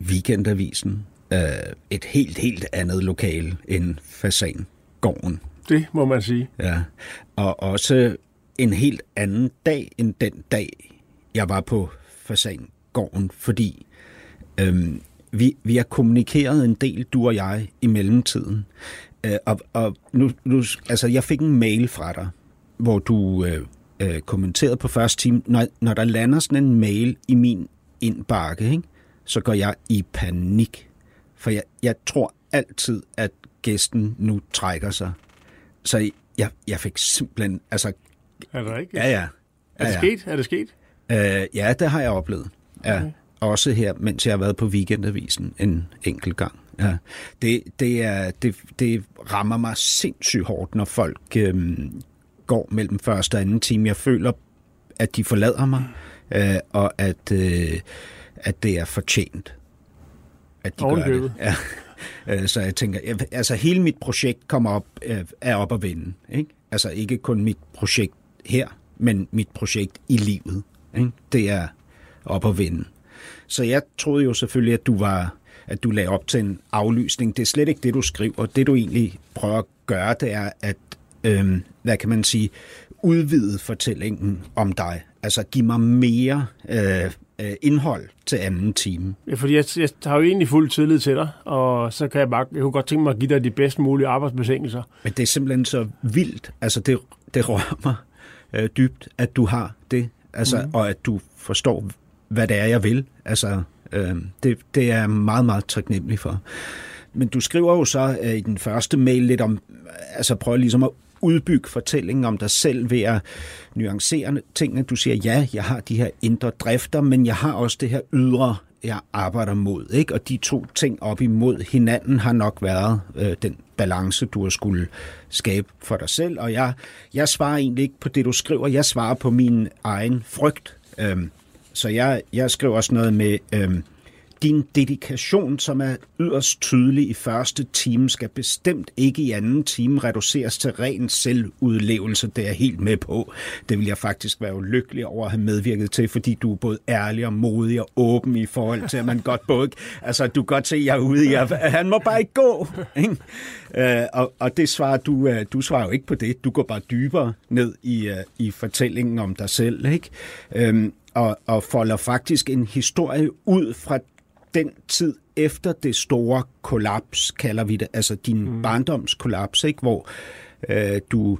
Weekendavisen. Uh, et helt, helt andet lokale end Fasangården. Det må man sige. Ja, og også en helt anden dag end den dag, jeg var på Fasangården, fordi øhm, vi, vi har kommunikeret en del, du og jeg, i mellemtiden. Øh, og og nu, nu, altså, jeg fik en mail fra dig, hvor du øh, øh, kommenterede på første time. Når, når der lander sådan en mail i min indbakke, ikke, så går jeg i panik. For jeg, jeg tror altid, at gæsten nu trækker sig. Så jeg, jeg fik simpelthen... Altså, Er det rigtigt? ja, ja. Er det ja, sket? Er det sket? Øh, ja, det har jeg oplevet. Ja. Okay. Også her, mens jeg har været på weekendavisen en enkelt gang. Ja. Det, det, er, det, det rammer mig sindssygt hårdt, når folk øhm, går mellem første og anden time. Jeg føler, at de forlader mig, øh, og at, øh, at det er fortjent, at de gør det. Ja. Øh, Så jeg tænker, altså hele mit projekt kommer op, øh, er op at vinde. Ikke? Altså ikke kun mit projekt her, men mit projekt i livet. Ikke? Det er op at vinde. Så jeg troede jo selvfølgelig, at du var at du lagde op til en aflysning. Det er slet ikke det, du skriver. Det, du egentlig prøver at gøre, det er at, øhm, hvad kan man sige, udvide fortællingen om dig. Altså give mig mere øh, øh, indhold til anden time. Ja, fordi jeg, jeg har jo egentlig fuld tillid til dig, og så kan jeg bare, jeg kunne godt tænke mig at give dig de bedst mulige arbejdsbetingelser. Men det er simpelthen så vildt. Altså, det, det rører mig øh, dybt, at du har det. Altså, mm. Og at du forstår, hvad det er, jeg vil. Altså, øh, det, det er jeg meget, meget taknemmelig for. Men du skriver jo så øh, i den første mail lidt om, altså prøv ligesom at udbygge fortællingen om dig selv ved at nuancere tingene. Du siger, ja, jeg har de her indre drifter, men jeg har også det her ydre, jeg arbejder mod. Ikke? Og de to ting op imod hinanden har nok været øh, den balance, du har skulle skabe for dig selv. Og jeg, jeg svarer egentlig ikke på det, du skriver. Jeg svarer på min egen frygt. Øhm, så jeg, jeg skriver også noget med, øhm, din dedikation, som er yderst tydelig i første time, skal bestemt ikke i anden time reduceres til ren selvudlevelse. Det er jeg helt med på. Det vil jeg faktisk være ulykkelig over at have medvirket til, fordi du er både ærlig og modig og åben i forhold til, at man godt både... Altså, du kan godt se, at jeg er ude i, at han må bare ikke gå. Ikke? Øh, og, og det svarer du, øh, du svarer jo ikke på det. Du går bare dybere ned i, øh, i fortællingen om dig selv, ikke? Øhm, og, og folder faktisk en historie ud fra den tid efter det store kollaps, kalder vi det, altså din mm. barndomskollaps, ikke? hvor øh, du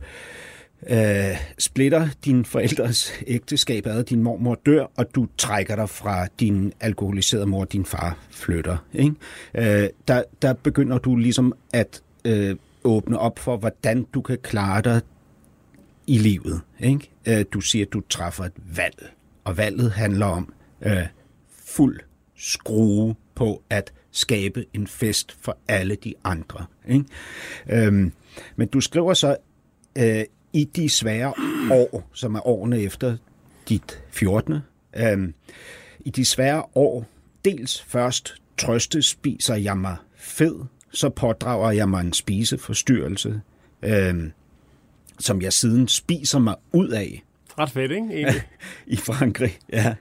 øh, splitter din forældres ægteskab ad, din mormor dør, og du trækker dig fra din alkoholiserede mor, din far flytter. Ikke? Øh, der, der begynder du ligesom at øh, åbne op for, hvordan du kan klare dig i livet. Ikke? Øh, du siger, at du træffer et valg, og valget handler om øh, fuld skrue på at skabe en fest for alle de andre. Ikke? Øhm, men du skriver så, øh, i de svære år, som er årene efter dit 14. Øhm, I de svære år, dels først trøste spiser jeg mig fed, så pådrager jeg mig en spiseforstyrrelse, øhm, som jeg siden spiser mig ud af Ret fedt, ikke? Egentlig. i Frankrig. Ja.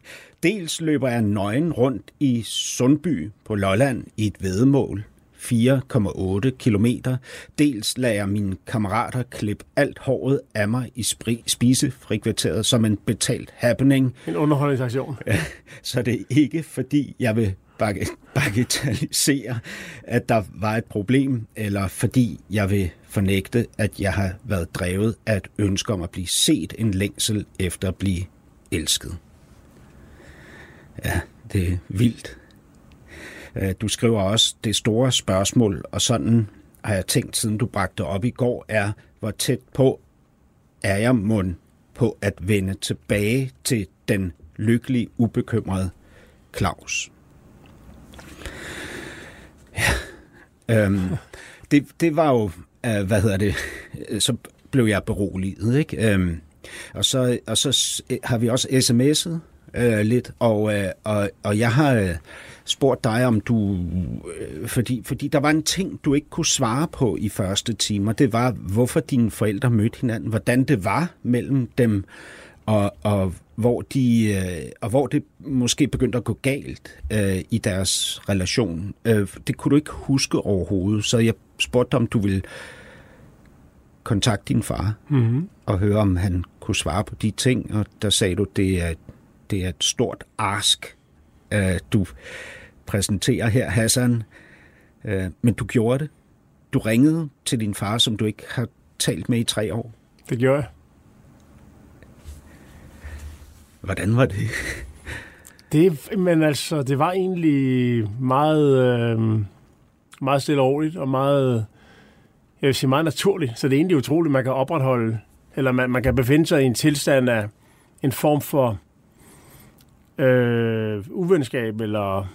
Dels løber jeg nøgen rundt i Sundby på Lolland i et vedmål, 4,8 kilometer. Dels lader jeg mine kammerater klippe alt håret af mig i spisefrikvarteret som en betalt happening. En underholdningsaktion. Så det er ikke fordi, jeg vil bag- bagatellisere, at der var et problem, eller fordi jeg vil fornægte, at jeg har været drevet af et ønske om at blive set en længsel efter at blive elsket. Ja, det er vildt. Øh, du skriver også, det store spørgsmål, og sådan har jeg tænkt, siden du bragte op i går, er, hvor tæt på er jeg mund på at vende tilbage til den lykkelige, ubekymrede Claus. Øhm, det, det var jo, øh, hvad hedder det, øh, så blev jeg beroliget, ikke? Øhm, og, så, og så øh, har vi også sms'et øh, lidt, og, øh, og, og jeg har øh, spurgt dig, om du... Øh, fordi, fordi der var en ting, du ikke kunne svare på i første timer. Det var, hvorfor dine forældre mødte hinanden, hvordan det var mellem dem, og, og, hvor, de, øh, og hvor det måske begyndte at gå galt øh, i deres relation. Øh, det kunne du ikke huske overhovedet, så jeg spurgte om du ville kontakte din far mm-hmm. og høre, om han kunne svare på de ting, og der sagde du, det er, det er et stort ask, øh, du præsenterer her, Hassan. Øh, men du gjorde det. Du ringede til din far, som du ikke har talt med i tre år. Det gjorde jeg. Hvordan var det? Det, men altså, det var egentlig meget, øh, meget stille og roligt, og meget, jeg vil sige meget naturligt. Så det er egentlig utroligt, man kan opretholde, eller man, man kan befinde sig i en tilstand af en form for øh, uvenskab, eller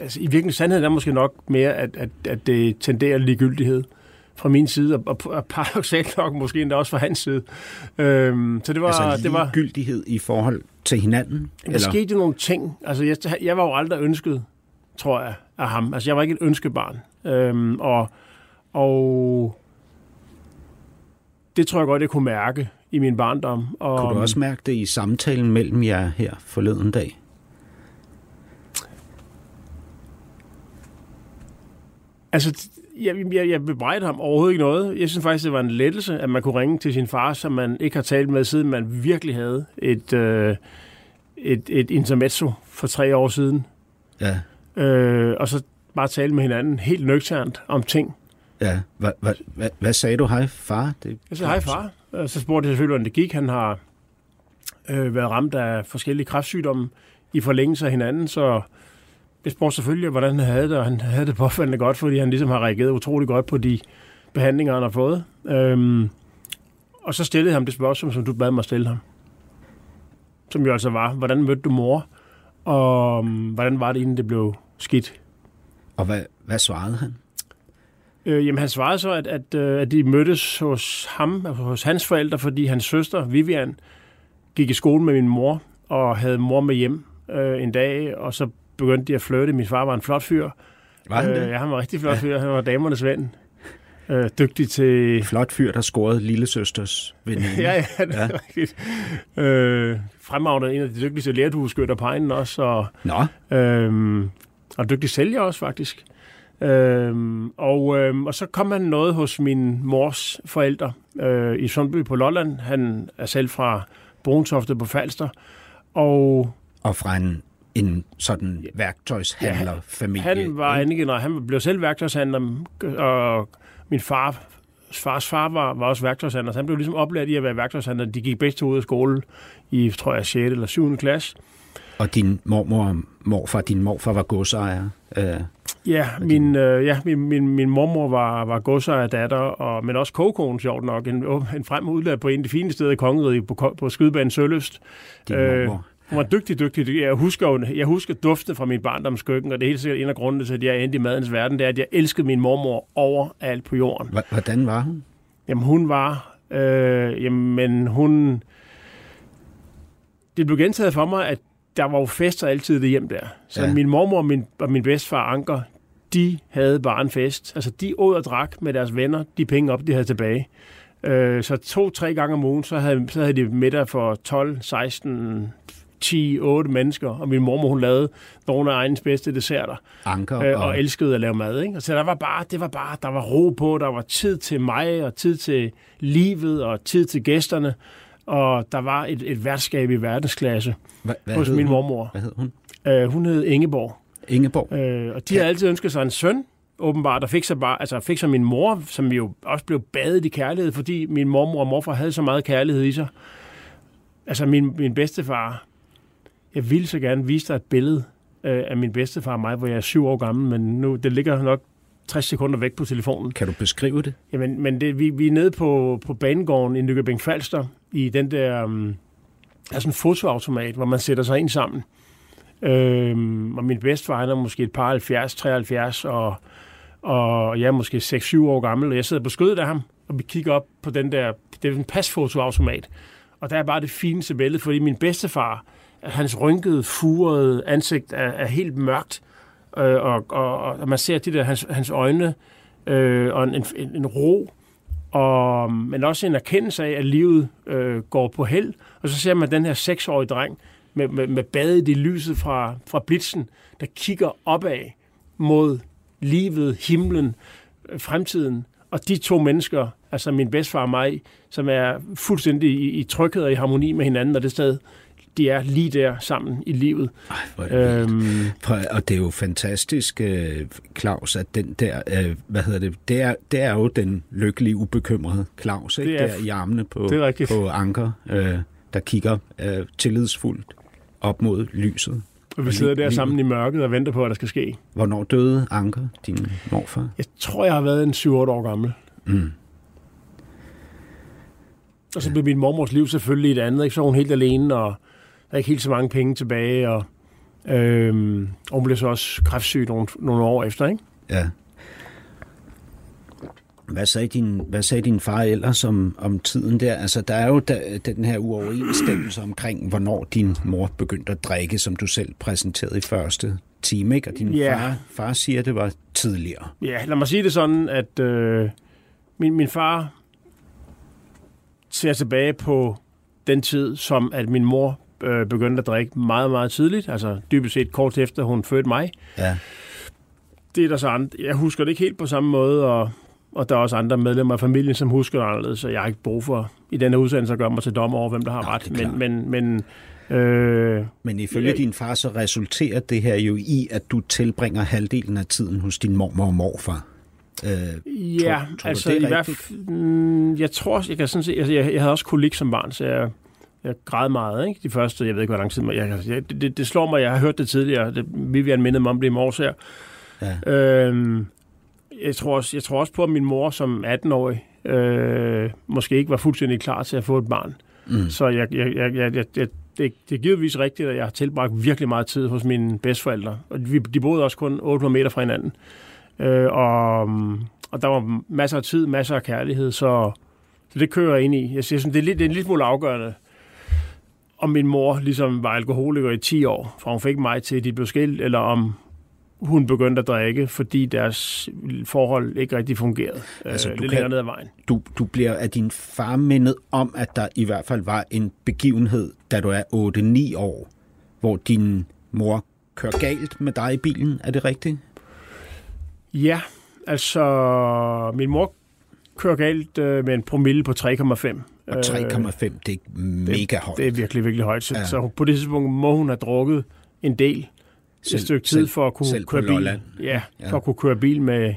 altså, i virkeligheden sandheden er måske nok mere, at, at, at det tenderer ligegyldighed fra min side, og, og paradoxalt nok måske endda også fra hans side. Øhm, så det var, altså det var gyldighed i forhold til hinanden? Der eller? skete jo nogle ting. Altså, jeg, jeg var jo aldrig ønsket, tror jeg, af ham. Altså, jeg var ikke et ønskebarn. Øhm, og, og det tror jeg godt, jeg kunne mærke i min barndom. Og, kunne du også mærke det i samtalen mellem jer her forleden dag? Altså, jeg, jeg, jeg bebrejder ham overhovedet ikke noget. Jeg synes faktisk, det var en lettelse, at man kunne ringe til sin far, som man ikke har talt med, siden man virkelig havde et, øh, et, et intermezzo for tre år siden. Ja. Øh, og så bare tale med hinanden helt nøgternt om ting. Ja. Hvad, hvad, hvad, hvad sagde du? Hej far? Det, jeg sagde hej far. Øh, så spurgte jeg selvfølgelig, hvordan det gik. Han har øh, været ramt af forskellige kræftsygdomme i forlængelse af hinanden, så jeg spurgte selvfølgelig, hvordan han havde det, og han havde det påfaldende godt, fordi han ligesom har reageret utrolig godt på de behandlinger, han har fået. Øhm, og så stillede jeg ham det spørgsmål, som du bad mig at stille ham. Som jo altså var, hvordan mødte du mor? Og øhm, hvordan var det, inden det blev skidt? Og hvad, hvad svarede han? Øh, jamen, han svarede så, at, at, øh, at de mødtes hos ham, altså hos hans forældre, fordi hans søster, Vivian, gik i skole med min mor, og havde mor med hjem øh, en dag, og så begyndte de at flytte. Min far var en flot fyr. Var han det? Øh, ja, han var rigtig flot fyr. Han var damernes ven. Øh, dygtig til... Flot fyr, der scorede lille søsters veninde. ja, ja, det er ja. rigtigt. Øh, fremragende en af de dygtigste lærdueskytter på egnen også. Og, Nå. Øh, og dygtig sælger også, faktisk. Øhm, og, øhm, og så kom han noget hos min mors forældre øh, i Sundby på Lolland. Han er selv fra Brunshofte på Falster. Og, og fra en en sådan værktøjshandlerfamilie. Ja, han var anden generation. Han blev selv værktøjshandler, og min far, fars far var, var også værktøjshandler, så han blev ligesom oplært i at være værktøjshandler. De gik begge to ud af skole i, tror jeg, 6. eller 7. klasse. Og din mormor og morfar, din morfar var godsejer? Øh, ja, min, øh, ja min, min, min mormor var, var godsejer datter, og, men også kogekonen, sjovt nok. En, en frem udlært på en af de fine steder i kongeriget på, på Skydebanen Søløst. Din øh, mormor? Hun var dygtig, dygtig. Jeg husker, jeg husker dufte fra min barndomskøkken, og det er helt sikkert en af grundene til, at jeg endte i madens verden, det er, at jeg elskede min mormor overalt på jorden. Hvordan var hun? Jamen, hun var... Øh, jamen, hun... Det blev gentaget for mig, at der var jo fester altid det hjem der. Så ja. min mormor og min, og min bedstfar Anker, de havde bare en fest. Altså, de åd og drak med deres venner de penge op, de havde tilbage. Øh, så to-tre gange om ugen, så havde, så havde de middag for 12, 16, 10-8 mennesker, og min mormor, hun lavede nogle af egens bedste desserter. Anker. Øh, og, og elskede at lave mad. Ikke? Så der var bare, det var bare, der var ro på, der var tid til mig, og tid til livet, og tid til gæsterne, og der var et, et værtskab i verdensklasse Hva, hvad hos min mormor. Hvad hed hun? Øh, hun hed Ingeborg. Ingeborg. Øh, og de ja. havde altid ønsket sig en søn, åbenbart, der fik så bare, altså fik så min mor, som jo også blev badet i kærlighed, fordi min mormor og morfar havde så meget kærlighed i sig. Altså min, min bedstefar, jeg ville så gerne vise dig et billede øh, af min bedstefar og mig, hvor jeg er syv år gammel, men nu det ligger nok 60 sekunder væk på telefonen. Kan du beskrive det? Jamen, men det, vi, vi er nede på, på banegården i Nykøbing Falster, i den der, um, altså en fotoautomat, hvor man sætter sig ind sammen. Øhm, og min bedstefar, han er måske et par 70, 73, og, og jeg er måske 6-7 år gammel, og jeg sidder på skødet af ham, og vi kigger op på den der, det er en pasfotoautomat. Og der er bare det fineste billede, fordi min bedstefar, hans rynkede, furede ansigt er, er helt mørkt, øh, og, og, og man ser de der, hans, hans øjne, øh, og en, en, en ro, og, men også en erkendelse af, at livet øh, går på held. Og så ser man den her seksårige dreng med, med, med badet i lyset fra, fra blitzen, der kigger opad mod livet, himlen, øh, fremtiden. Og de to mennesker, altså min bedstefar og mig, som er fuldstændig i, i tryghed og i harmoni med hinanden, og det sted, de er lige der sammen i livet. Ej, hvor det øhm, og det er jo fantastisk, øh, Claus, at den der, øh, hvad hedder det, det er, det er jo den lykkelige, ubekymrede Claus, ikke? Det er, der i armene på, på Anker, øh, der kigger øh, tillidsfuldt op mod lyset. Og vi sidder der sammen i mørket og venter på, hvad der skal ske. Hvornår døde Anker, din morfar? Jeg tror, jeg har været en 7-8 år gammel. Mm. Og så blev min mormors liv selvfølgelig et andet. Ikke? Så var hun helt alene, og der er ikke helt så mange penge tilbage. Og, øhm, og hun blev så også kræftsyg nogle, nogle år efter. Ikke? Ja. Hvad sagde din, hvad sagde din far ellers om, om tiden der? Altså, der er jo da, den her uoverensstemmelse omkring, hvornår din mor begyndte at drikke, som du selv præsenterede i første time, ikke? Og din yeah. far, far siger, at det var tidligere. Ja, lad mig sige det sådan, at øh, min, min far ser tilbage på den tid, som at min mor øh, begyndte at drikke meget, meget tidligt. Altså dybest set kort efter, hun fødte mig. Ja. Det er der så andre. Jeg husker det ikke helt på samme måde, og og der er også andre medlemmer af familien, som husker det anderledes, så jeg har ikke brug for i denne udsendelse at gøre mig til dommer over, hvem der har Nå, ret. Men, men, men, øh, men ifølge jeg, din far, så resulterer det her jo i, at du tilbringer halvdelen af tiden hos din mormor og morfar. Øh, ja, tror, tror altså det i hvert fald, mm, jeg tror, jeg kan sådan se, altså, jeg, jeg havde også kolik som barn, så jeg, jeg græd meget, ikke? De første, jeg ved ikke, hvor lang tid, jeg, jeg, det, det slår mig, jeg har hørt det tidligere, det, Vivian mindede mig om det i morges her. Ja. Øhm, jeg tror, også, jeg tror også på, at min mor som 18-årig øh, måske ikke var fuldstændig klar til at få et barn. Mm. Så jeg, jeg, jeg, jeg, jeg, det, det er givetvis rigtigt, at jeg har tilbragt virkelig meget tid hos mine bedsteforældre. Og de, de boede også kun 800 meter fra hinanden. Øh, og, og der var masser af tid, masser af kærlighed, så, så det kører jeg ind i. Jeg synes, det er, lidt, det er en lille smule afgørende, om min mor ligesom var alkoholiker i 10 år, fra hun fik mig til, de blev skilt, eller om hun begyndte at drikke, fordi deres forhold ikke rigtig fungerede. Altså, øh, du lidt kan, ned ad vejen. Du, du bliver af din far mindet om, at der i hvert fald var en begivenhed, da du er 8-9 år, hvor din mor kører galt med dig i bilen. Er det rigtigt? Ja, altså min mor kører galt øh, med en promille på 3,5. Og 3,5, det er mega højt. Det er virkelig, virkelig højt. Så, ja. så på det tidspunkt må hun have drukket en del selv, et stykke tid for at kunne selv køre bil. Ja, ja, for at kunne køre bil med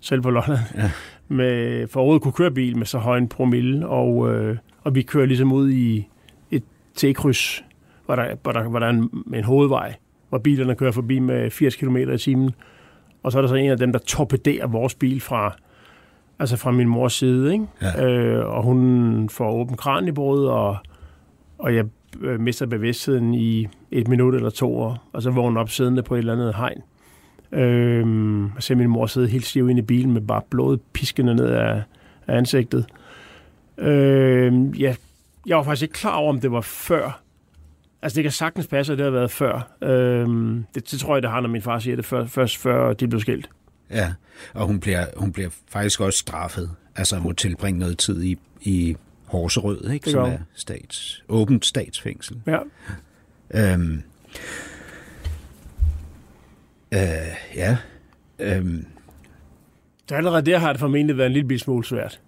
selv på Lolland. Ja. Med, for at kunne køre bil med så høj en promille, og, øh, og vi kører ligesom ud i et T-kryds, hvor der, hvor der, hvor der er en, en hovedvej, hvor bilerne kører forbi med 80 km i timen. Og så er der så en af dem, der torpederer vores bil fra, altså fra min mors side, ikke? Ja. Øh, og hun får åbent kraniebrud, og, og jeg øh, mister bevidstheden i et minut eller to år, og så vågner op siddende på et eller andet hegn. Øh, og ser min mor sidde helt stiv ind i bilen med bare blodet piskende ned af, af ansigtet. Øh, ja, jeg var faktisk ikke klar over, om det var før. Altså, det kan sagtens passe, at det har været før. Øh, det, det tror jeg, det har, når min far siger det, før, først før de blev skilt. Ja, og hun bliver, hun bliver faktisk også straffet. Altså, hun må tilbringe noget tid i, i Horserød, ikke? som er stats, åbent statsfængsel. Ja. Øhm, øh, ja. Øhm, så allerede der har det formentlig været en lille smule svært.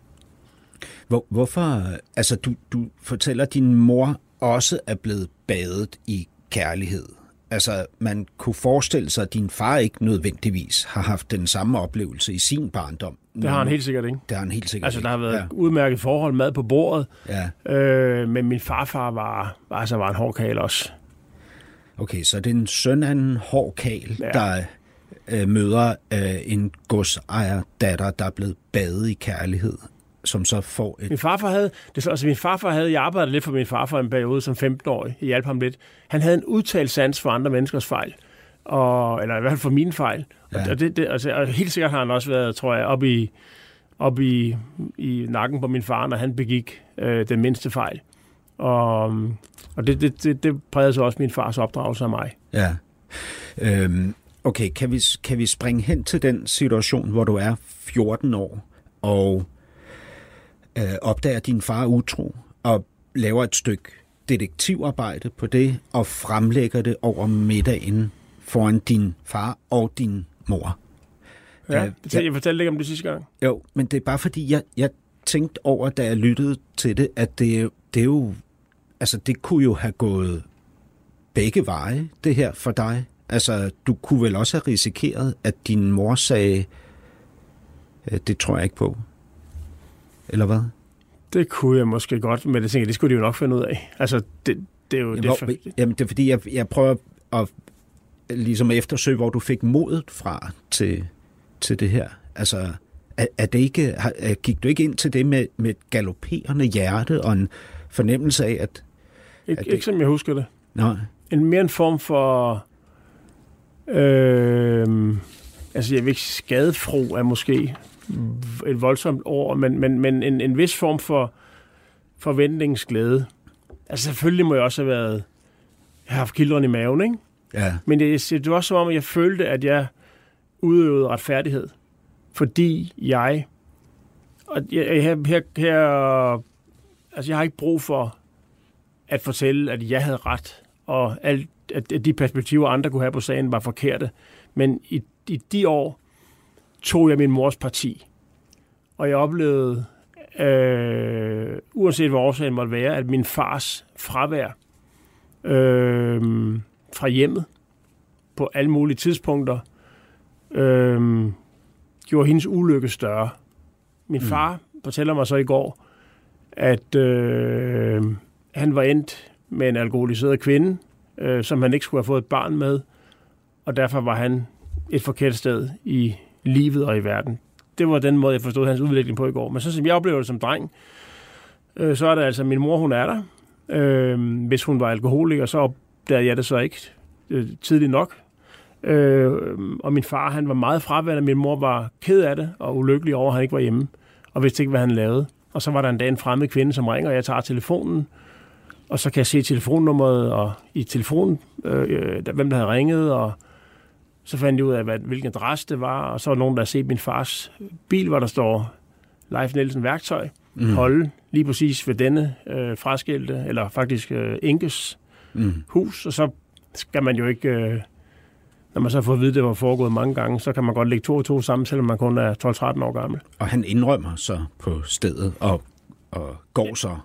Hvor, hvorfor, altså du, du fortæller, at din mor også er blevet badet i kærlighed. Altså, man kunne forestille sig, at din far ikke nødvendigvis har haft den samme oplevelse i sin barndom. Det har han helt sikkert ikke. Det har han helt sikkert Altså, der har været ja. udmærket forhold, mad på bordet. Ja. Øh, men min farfar var, altså, var en hård kal også. Okay, så det er en søn af en hård kal, ja. der øh, møder øh, en godsejer datter, der er blevet badet i kærlighed som så får et... Min farfar havde, det, altså min farfar havde, jeg arbejdede lidt for min farfar en periode som 15-årig, jeg hjalp ham lidt. Han havde en udtalt sans for andre menneskers fejl. Og, eller i hvert fald for mine fejl. Ja. Og, det, det, altså, og helt sikkert har han også været, tror jeg, oppe i, op i, i nakken på min far, når han begik øh, den mindste fejl. Og, og det, det, det, det prægede så også min fars opdragelse af mig. Ja. Øhm, okay, kan vi, kan vi springe hen til den situation, hvor du er 14 år, og øh, opdager din far utro, og laver et stykke detektivarbejde på det, og fremlægger det over middagen foran din far og din mor. Ja, øh, jeg, jeg fortalte ikke om det sidste gang. Jo, men det er bare fordi, jeg, jeg tænkte over, da jeg lyttede til det, at det, det er jo, altså det kunne jo have gået begge veje, det her for dig. Altså, du kunne vel også have risikeret, at din mor sagde, øh, det tror jeg ikke på. Eller hvad? Det kunne jeg måske godt, men det tænker jeg, det skulle de jo nok finde ud af. Altså, det, det er jo... Jamen, det, for... jamen, det er fordi, jeg, jeg prøver at ligesom eftersøge, hvor du fik modet fra til, til det her. Altså, er, er det ikke, er, gik du ikke ind til det med, med et galopperende hjerte og en fornemmelse af, at... Ik- at det... Ikke som jeg husker det. Nej. En mere en form for... Øh, altså, jeg vil ikke skadefro er måske et voldsomt ord, men, men, men en, en vis form for forventningsglæde. Altså, selvfølgelig må jeg også have været... Jeg har haft kilderen i maven, ikke? Ja. Men det, det var som om, jeg følte, at jeg udøvede retfærdighed. Fordi jeg... Og jeg, her, her, her, altså jeg har ikke brug for at fortælle, at jeg havde ret, og alt, at de perspektiver, andre kunne have på sagen, var forkerte. Men i, i de år tog jeg min mors parti. Og jeg oplevede, øh, uanset hvad årsagen måtte være, at min fars fravær øh, fra hjemmet på alle mulige tidspunkter øh, gjorde hendes ulykke større. Min mm. far fortæller mig så i går, at øh, han var endt med en alkoholiseret kvinde, øh, som han ikke skulle have fået et barn med, og derfor var han et forkert sted i livet og i verden. Det var den måde, jeg forstod hans udvikling på i går. Men så som jeg oplever det som dreng, øh, så er det altså, min mor, hun er der. Øh, hvis hun var alkoholiker, så opdagede jeg det så ikke øh, tidligt nok. Øh, og min far, han var meget fraværende. Min mor var ked af det og ulykkelig over, at han ikke var hjemme. Og vidste ikke, hvad han lavede. Og så var der en dag en fremmed kvinde, som ringer, og jeg tager telefonen. Og så kan jeg se telefonnummeret og i telefonen, øh, hvem der havde ringet, og så fandt jeg ud af, hvad, hvilken adresse det var, og så var nogen, der havde set min fars bil, hvor der står Leif Nielsen værktøj, mm. holde lige præcis ved denne øh, fraskilte, eller faktisk øh, Inkes mm. hus, og så skal man jo ikke, øh, når man så fået at vide, at det var foregået mange gange, så kan man godt lægge to og to sammen, selvom man kun er 12-13 år gammel. Og han indrømmer så på stedet og, og går så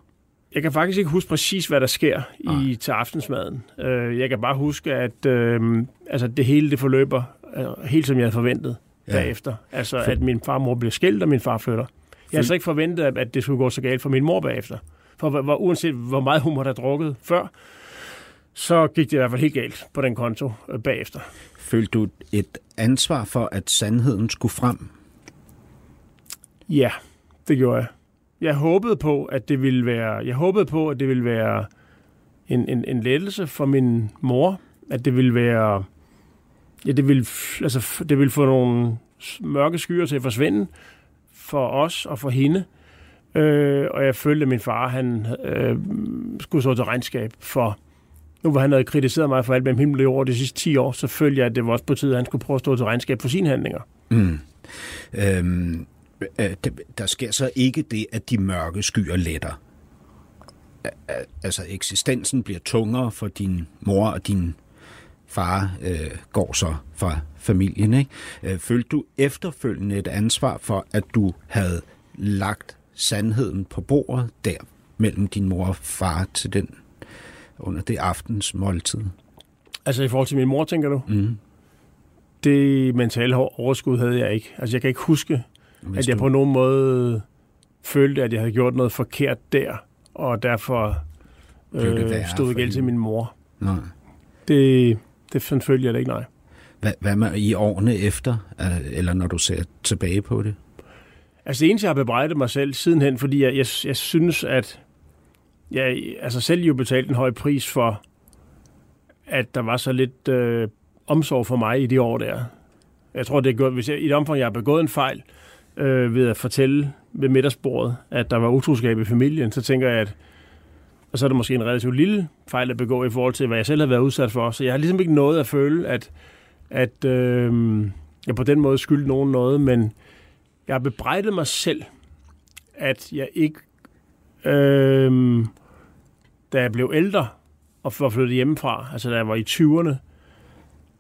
jeg kan faktisk ikke huske præcis, hvad der sker i, til aftensmaden. Øh, jeg kan bare huske, at øh, altså det hele det forløber øh, helt som jeg havde forventet ja. bagefter. Altså, at min far og mor bliver skilt, og min far flytter. Jeg har så ikke forventet, at det skulle gå så galt for min mor bagefter. For hvor, uanset hvor meget hun måtte have drukket før, så gik det i hvert fald helt galt på den konto øh, bagefter. Følte du et ansvar for, at sandheden skulle frem? Ja, det gjorde jeg jeg håbede på, at det ville være, jeg håbede på, at det ville være en, en, en lettelse for min mor, at det ville være, ja, det ville, altså, det ville få nogle mørke skyer til at forsvinde for os og for hende. Øh, og jeg følte, at min far han øh, skulle stå til regnskab for, nu hvor han havde kritiseret mig for alt mellem himmel og jord de sidste 10 år, så følte jeg, at det var også på tide, at han skulle prøve at stå til regnskab for sine handlinger. Mm. Øhm, Øh, der sker så ikke det, at de mørke skyer letter. Altså eksistensen bliver tungere for din mor og din far øh, går så fra familien. Ikke? Øh, følte du efterfølgende et ansvar for, at du havde lagt sandheden på bordet der mellem din mor og far til den under det aftens måltid? Altså i forhold til min mor, tænker du? Mm. Det mentale overskud havde jeg ikke. Altså jeg kan ikke huske, hvis at jeg du... på nogen måde følte, at jeg havde gjort noget forkert der, og derfor øh, stod gæld til min mor. Nej. Det, det følte jeg det ikke, nej. Hvad, hvad med i årene efter, eller når du ser tilbage på det? Altså det eneste, jeg har bebrejdet mig selv sidenhen, fordi jeg, jeg, jeg synes, at ja, altså selv jo betalte en høj pris for, at der var så lidt øh, omsorg for mig i de år der. Jeg tror, det er gjort, hvis jeg, i et omfang, jeg har begået en fejl øh, ved at fortælle ved middagsbordet, at der var utroskab i familien, så tænker jeg, at og så er det måske en relativt lille fejl at begå i forhold til, hvad jeg selv har været udsat for. Så jeg har ligesom ikke noget at føle, at, at øh, jeg på den måde skyldte nogen noget, men jeg har bebrejdet mig selv, at jeg ikke, øh, da jeg blev ældre og var flyttet hjemmefra, altså da jeg var i 20'erne,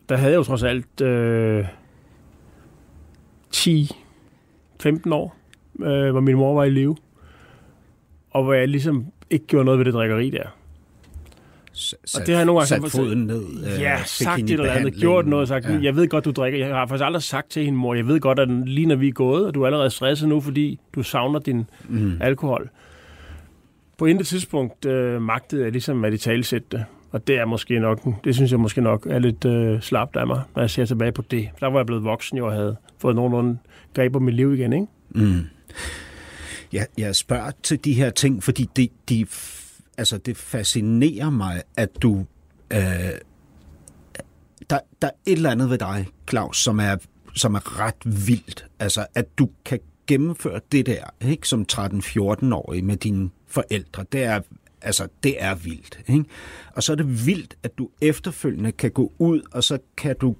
der havde jeg jo trods alt øh, 10-15 år, øh, hvor min mor var i live, og hvor jeg ligesom ikke gjorde noget ved det drikkeri der. Sat, Og det har jeg nogle gange sat sagt- foden ned. øh, Ja, sagt et eller andet, gjort noget, sagt, ja. jeg ved godt, du drikker. Jeg har faktisk aldrig sagt til hende, mor, jeg ved godt, at lige når vi er gået, og du er allerede stresset nu, fordi du savner din Mm. alkohol. På intet tidspunkt øh, magtede jeg ligesom at i talsætte det. Og det er måske nok, det synes jeg måske nok er lidt øh, slapt af mig, når jeg ser tilbage på det. Der var jeg blevet voksen jo og havde fået nogenlunde greb om mit liv igen, ikke? Mm. Jeg, jeg spørger til de her ting, fordi det, de, f- altså det fascinerer mig, at du... Øh, der, der er et eller andet ved dig, Claus, som er, som er ret vildt. Altså, at du kan gennemføre det der, ikke, som 13-14-årig med dine forældre. Det er, altså, det er vildt. Ikke? Og så er det vildt, at du efterfølgende kan gå ud, og så kan du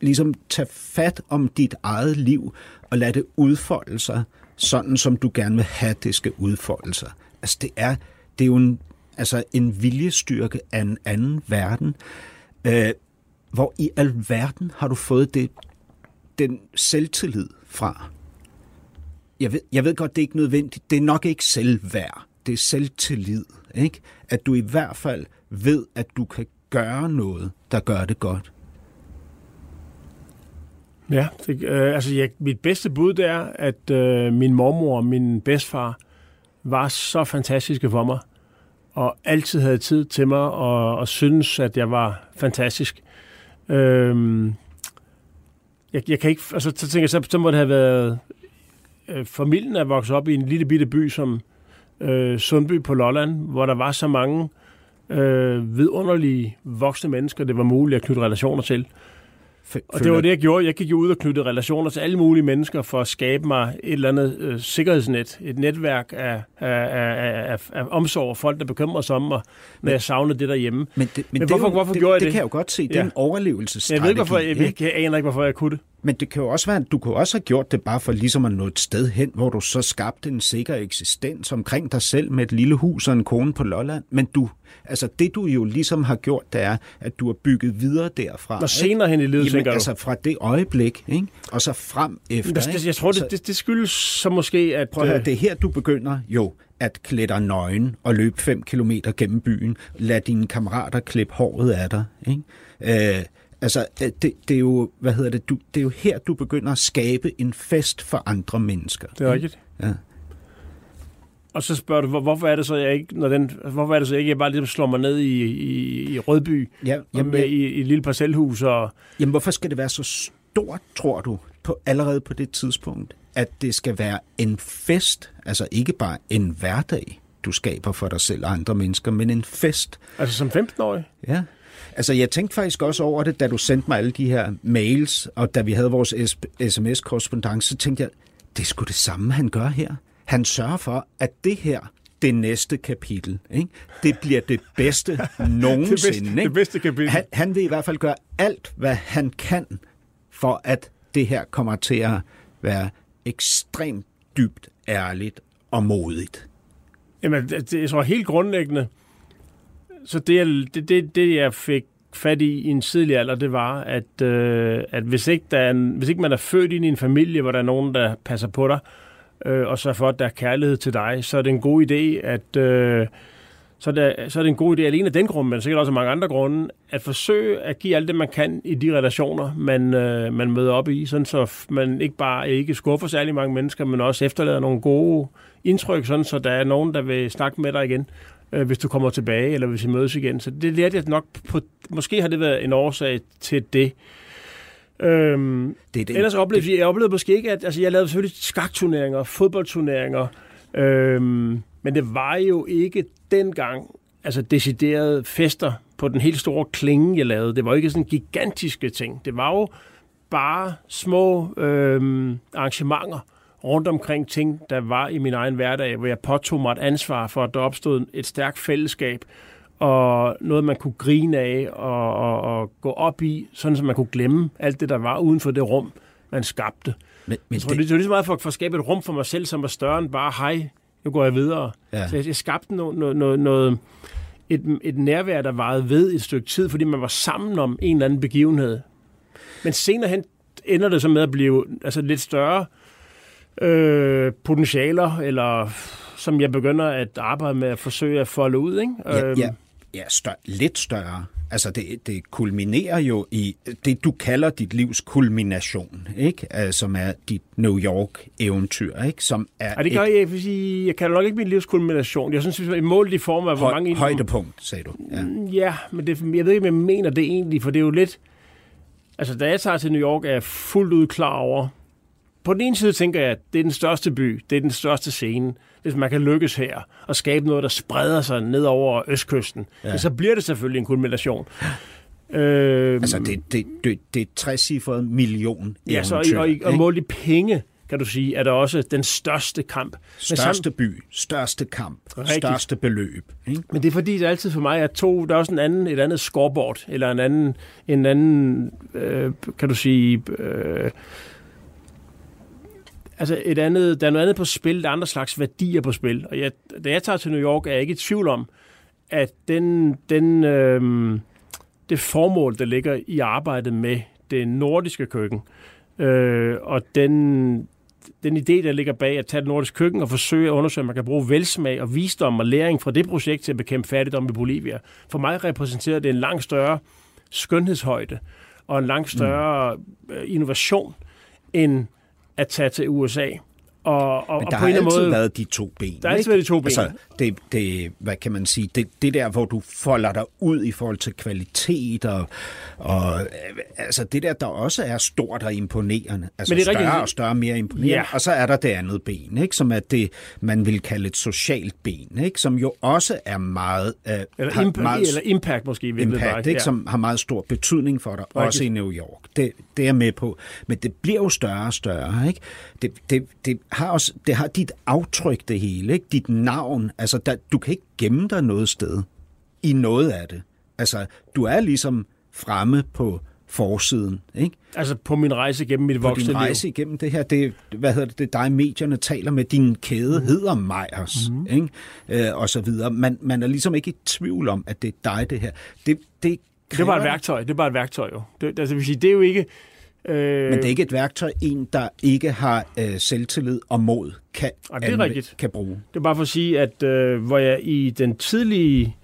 ligesom tage fat om dit eget liv og lade det udfolde sig, sådan som du gerne vil have, det skal udfolde sig. Altså det er, det er jo en, altså en viljestyrke af en anden verden. Øh, hvor i alverden har du fået det, den selvtillid fra? Jeg ved, jeg ved godt, det er ikke nødvendigt. Det er nok ikke selvværd. Det er selvtillid. Ikke? At du i hvert fald ved, at du kan gøre noget, der gør det godt. Ja, det, øh, altså jeg, mit bedste bud det er, at øh, min mormor og min bedstfar var så fantastiske for mig, og altid havde tid til mig, og, og synes, at jeg var fantastisk. Øh, jeg, jeg kan ikke, altså så tænker jeg, så, så må det have været, øh, familien er vokset op i en lille bitte by som øh, Sundby på Lolland, hvor der var så mange øh, vidunderlige voksne mennesker, det var muligt at knytte relationer til. Og det var det, jeg gjorde. Jeg gik jo ud og knyttede relationer til alle mulige mennesker for at skabe mig et eller andet øh, sikkerhedsnet. Et netværk af, af, af, af, af omsorg og folk, der bekymrer sig om mig, når jeg savnede det derhjemme. Men, det, men, Men det, hvorfor- jo, hvorfor det, gjorde jeg det? det? kan jeg jo godt se. Det er Ja. en overlevelsesstrategi. Jeg ved ikke, hvorfor, jeg, ikke? jeg, jeg aner ikke, hvorfor jeg kunne det. Men det kan jo også være, at du kunne også have gjort det bare for ligesom at nå et sted hen, hvor du så skabte en sikker eksistens omkring dig selv med et lille hus og en kone på Lolland. Men du, altså det du jo ligesom har gjort, det er, at du har bygget videre derfra. Og senere hen i livet, Jamen, tænker altså fra det øjeblik, ikke? og så frem efter. Jeg, ikke? jeg tror, det, det, det skyldes så måske, at... Prøv at høre, øh, det er her, du begynder jo at klæde dig nøgen og løbe 5 km gennem byen. Lad dine kammerater klippe håret af dig. Ikke? Øh, altså, øh, det, det, er jo, hvad hedder det, du, det er jo her, du begynder at skabe en fest for andre mennesker. Det er rigtigt. Ja. Og så spørger du, hvor, hvorfor er det så, jeg ikke, når den, hvorfor er det så, jeg ikke bare ligesom slår mig ned i, i, i Rødby, Ja, jamen, med, i, i et lille parcelhus, og jamen, hvorfor skal det være så stort, tror du, på, allerede på det tidspunkt, at det skal være en fest, altså ikke bare en hverdag, du skaber for dig selv og andre mennesker, men en fest, altså som 15-årig, Ja. Altså, jeg tænkte faktisk også over det, da du sendte mig alle de her mails, og da vi havde vores sms-korrespondence, så tænkte jeg, det er sgu det samme, han gør her. Han sørger for, at det her, det næste kapitel, ikke? det bliver det bedste nogensinde. det bedste, ikke? det bedste kapitel. Han, han vil i hvert fald gøre alt, hvad han kan, for at det her kommer til at være ekstremt dybt ærligt og modigt. Jamen, det, det, jeg tror helt grundlæggende, så det, det, det, det, jeg fik fat i i en tidlig alder, det var, at, øh, at hvis, ikke der er en, hvis ikke man er født ind i en familie, hvor der er nogen, der passer på dig, øh, og så for, at der er kærlighed til dig, så er det en god idé, at øh, så, er det, så er det en god idé alene af den grund, men sikkert også af mange andre grunde, at forsøge at give alt det, man kan i de relationer, man, øh, man møder op i, sådan så man ikke bare ikke skuffer særlig mange mennesker, men også efterlader nogle gode indtryk, sådan så der er nogen, der vil snakke med dig igen, øh, hvis du kommer tilbage, eller hvis I mødes igen. Så det lærte jeg nok på, måske har det været en årsag til det. Øhm, Det det, Ellers oplevede jeg, jeg oplevede måske ikke, at altså, jeg lavede selvfølgelig skakturneringer, fodboldturneringer, øhm, men det var jo ikke dengang altså deciderede fester på den helt store klinge, jeg lavede. Det var ikke sådan gigantiske ting. Det var jo bare små øh, arrangementer rundt omkring ting, der var i min egen hverdag, hvor jeg påtog mig et ansvar for, at der opstod et stærkt fællesskab, og noget, man kunne grine af og, og, og gå op i, sådan så man kunne glemme alt det, der var uden for det rum, man skabte. Men, men jeg tror, det, det, det er lige så meget for, for at skabe et rum for mig selv, som var større end bare, hej, nu går jeg videre. Ja. Så jeg, jeg skabte noget, noget, noget, noget et, et nærvær, der varede ved et stykke tid, fordi man var sammen om en eller anden begivenhed. Men senere hen ender det så med at blive altså, lidt større øh, potentialer, eller som jeg begynder at arbejde med at forsøge at folde ud. Ikke? Ja, øhm. ja, ja stør, lidt større. Altså det, det kulminerer jo i det, du kalder dit livs kulmination, ikke? Altså, som er dit New York-eventyr, ikke? Som er og det gør et, jeg, jeg, sige, jeg kalder nok ikke mit livs kulmination. Jeg synes, er målt i form af, hvor høj, mange... Højdepunkt, sagde du. Ja, mm, ja men det, jeg ved ikke, om jeg mener det egentlig, for det er jo lidt... Altså, da jeg tager til New York, er jeg fuldt ud klar over... På den ene side tænker jeg, at det er den største by, det er den største scene hvis man kan lykkes her og skabe noget, der spreder sig ned over østkysten, ja. så bliver det selvfølgelig en kulmination. Øh, altså, det, det, det, det er 60 million Ja, så, og, og, og målt i penge, kan du sige, er der også den største kamp. Største by, største kamp, Rigtig. største beløb. Ikke? Men det er fordi, det er altid for mig, at to, der er også en anden, et andet scoreboard, eller en anden, en anden øh, kan du sige, øh, altså et andet, der er noget andet på spil, der er andre slags værdier på spil. Og jeg, da jeg tager til New York, er jeg ikke i tvivl om, at den, den, øh, det formål, der ligger i arbejdet med det nordiske køkken, øh, og den, den idé, der ligger bag at tage det nordiske køkken og forsøge at undersøge, at man kan bruge velsmag og visdom og læring fra det projekt til at bekæmpe fattigdom i Bolivia. For mig repræsenterer det en langt større skønhedshøjde og en langt større mm. innovation end at tage til USA. Og, og, Men der og på har en altid måde, været de to ben. Der har altid været de to ben. Altså, det, det, hvad kan man sige, det, det der, hvor du folder dig ud i forhold til kvalitet, og, og altså det der, der også er stort og imponerende. Altså Men det er større rigtig... og større, mere imponerende. Ja. Og så er der det andet ben, ikke? som er det, man vil kalde et socialt ben, ikke? som jo også er meget... Uh, eller, imp- meget, eller impact måske. Impact, ikke? Ja. som har meget stor betydning for dig, rigtig. også i New York. Det, det er med på. Men det bliver jo større og større. Ikke? Det, det, det har også det har dit aftryk, det hele, ikke? dit navn. Altså, der, du kan ikke gemme dig noget sted i noget af det. Altså, du er ligesom fremme på forsiden. Ikke? Altså på min rejse igennem mit voksne liv? På din rejse igennem det her, det, hvad hedder det, det dig, medierne taler med, din kæde mm. hedder Meyers, mm. ikke? Øh, og så videre. Man, man er ligesom ikke i tvivl om, at det er dig, det her. Det, det, det er bare et værktøj, det er bare et værktøj jo. Det, altså, vil sige, det er jo ikke, Øh, Men det er ikke et værktøj, en, der ikke har øh, selvtillid og mod, kan, og det er anvende, rigtigt. kan bruge. Det er bare for at sige, at øh, hvor jeg i den tidlige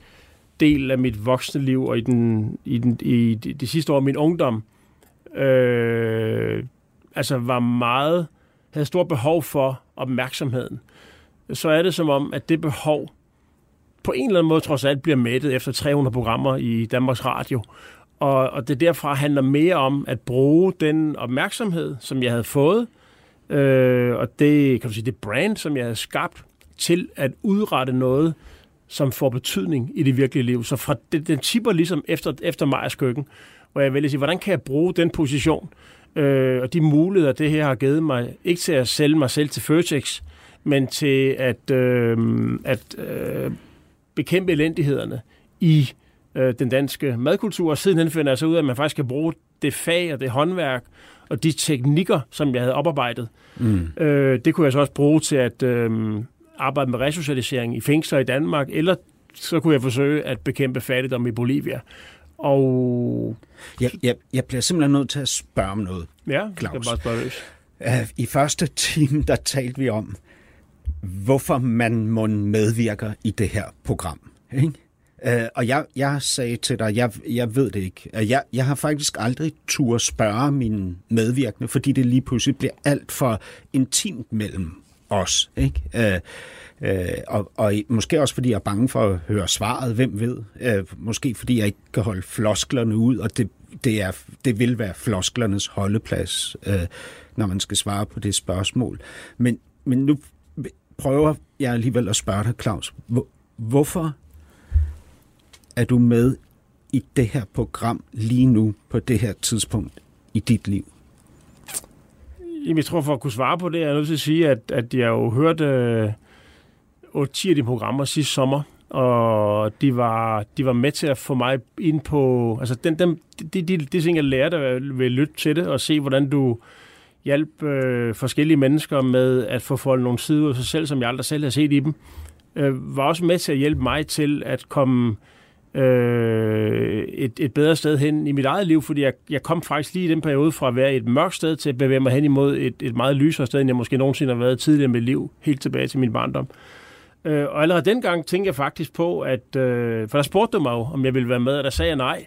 del af mit voksne liv og i, den, i, den, i de, de sidste år af min ungdom, øh, altså var meget, havde stort behov for opmærksomheden, så er det som om, at det behov på en eller anden måde trods alt bliver mættet efter 300 programmer i Danmarks Radio. Og, og det derfra handler mere om at bruge den opmærksomhed, som jeg havde fået, øh, og det, kan du sige, det brand, som jeg havde skabt, til at udrette noget, som får betydning i det virkelige liv. Så fra, det, den tipper ligesom efter, efter Majers køkken, hvor jeg vil sige, hvordan kan jeg bruge den position, øh, og de muligheder, det her har givet mig, ikke til at sælge mig selv til Føtex, men til at, øh, at øh, bekæmpe elendighederne i øh, den danske madkultur, og sidenhen finder jeg så ud af, at man faktisk kan bruge det fag og det håndværk og de teknikker, som jeg havde oparbejdet. Mm. Øh, det kunne jeg så også bruge til at øh, arbejde med resocialisering i fængsler i Danmark, eller så kunne jeg forsøge at bekæmpe fattigdom i Bolivia. Og... Jeg, jeg, jeg bliver simpelthen nødt til at spørge om noget, Ja, Claus. det bare spørge. I første time, der talte vi om, hvorfor man må medvirker i det her program. Ikke? Uh, og jeg, jeg sagde til dig, jeg, jeg ved det ikke. Uh, jeg, jeg har faktisk aldrig tur spørge mine medvirkende, fordi det lige pludselig bliver alt for intimt mellem os. Ikke? Uh, uh, og, og måske også fordi jeg er bange for at høre svaret, hvem ved. Uh, måske fordi jeg ikke kan holde flosklerne ud, og det, det, er, det vil være flosklernes holdeplads, uh, når man skal svare på det spørgsmål. Men, men nu prøver jeg alligevel at spørge dig, Claus, hvor, hvorfor er du med i det her program lige nu på det her tidspunkt i dit liv? Jamen, jeg tror, for at kunne svare på det, er jeg nødt til at sige, at, at jeg jo hørte øh, 8-10 af de programmer sidste sommer, og de var, de var med til at få mig ind på... Altså, den, den, de, de, de ting, jeg lærte ved at lytte til det, og se, hvordan du hjalp øh, forskellige mennesker med at få foldet nogle sider af sig selv, som jeg aldrig selv har set i dem, øh, var også med til at hjælpe mig til at komme øh, et, et bedre sted hen i mit eget liv, fordi jeg, jeg kom faktisk lige i den periode fra at være et mørkt sted til at bevæge mig hen imod et, et meget lysere sted, end jeg måske nogensinde har været tidligere i mit liv, helt tilbage til min barndom. Øh, og allerede dengang tænkte jeg faktisk på, at, øh, for der spurgte du mig jo, om jeg ville være med, og der sagde jeg nej,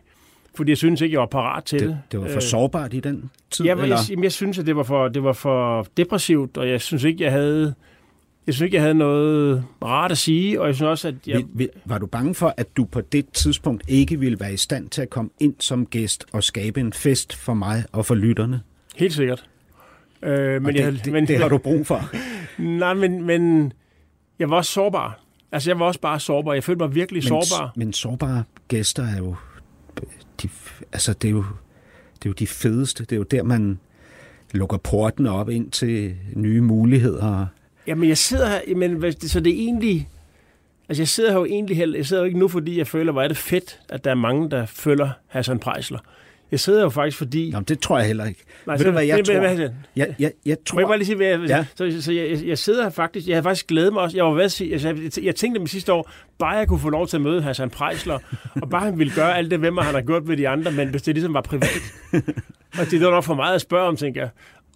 fordi jeg synes ikke, jeg var parat til det. Det, det var for øh, sårbart i den tid? Ja, eller? Jeg, jeg synes, at det var, for, det var for depressivt, og jeg synes ikke, jeg havde jeg synes ikke, jeg havde noget rart at sige, og jeg synes også, at jeg... Var du bange for, at du på det tidspunkt ikke ville være i stand til at komme ind som gæst og skabe en fest for mig og for lytterne? Helt sikkert. Øh, men det, jeg, det, men, det har du brug for. nej, men, men jeg var også sårbar. Altså, jeg var også bare sårbar. Jeg følte mig virkelig men, sårbar. Men sårbare gæster er jo... De, altså, det er jo, det er jo de fedeste. Det er jo der, man lukker porten op ind til nye muligheder Jamen, jeg sidder her, men så det er egentlig... Altså, jeg sidder her jo egentlig heller, jeg sidder jo ikke nu, fordi jeg føler, hvor er det fedt, at der er mange, der følger Hassan Prejsler. Jeg sidder jo faktisk, fordi... Jamen, det tror jeg heller ikke. Nej, Ved du, hvad jeg det, tror? Hvad, hvad, jeg, jeg, jeg tror... Må jeg bare lige sige, hvad jeg, ja. så, så jeg, jeg, sidder her faktisk, jeg har faktisk glædet mig også, jeg var ved at sige, altså, jeg, jeg tænkte mig sidste år, bare jeg kunne få lov til at møde Hassan Prejsler, og bare han ville gøre alt det, hvem han har gjort ved de andre, men hvis det ligesom var privat. og det var nok for meget at spørge om, tænker jeg.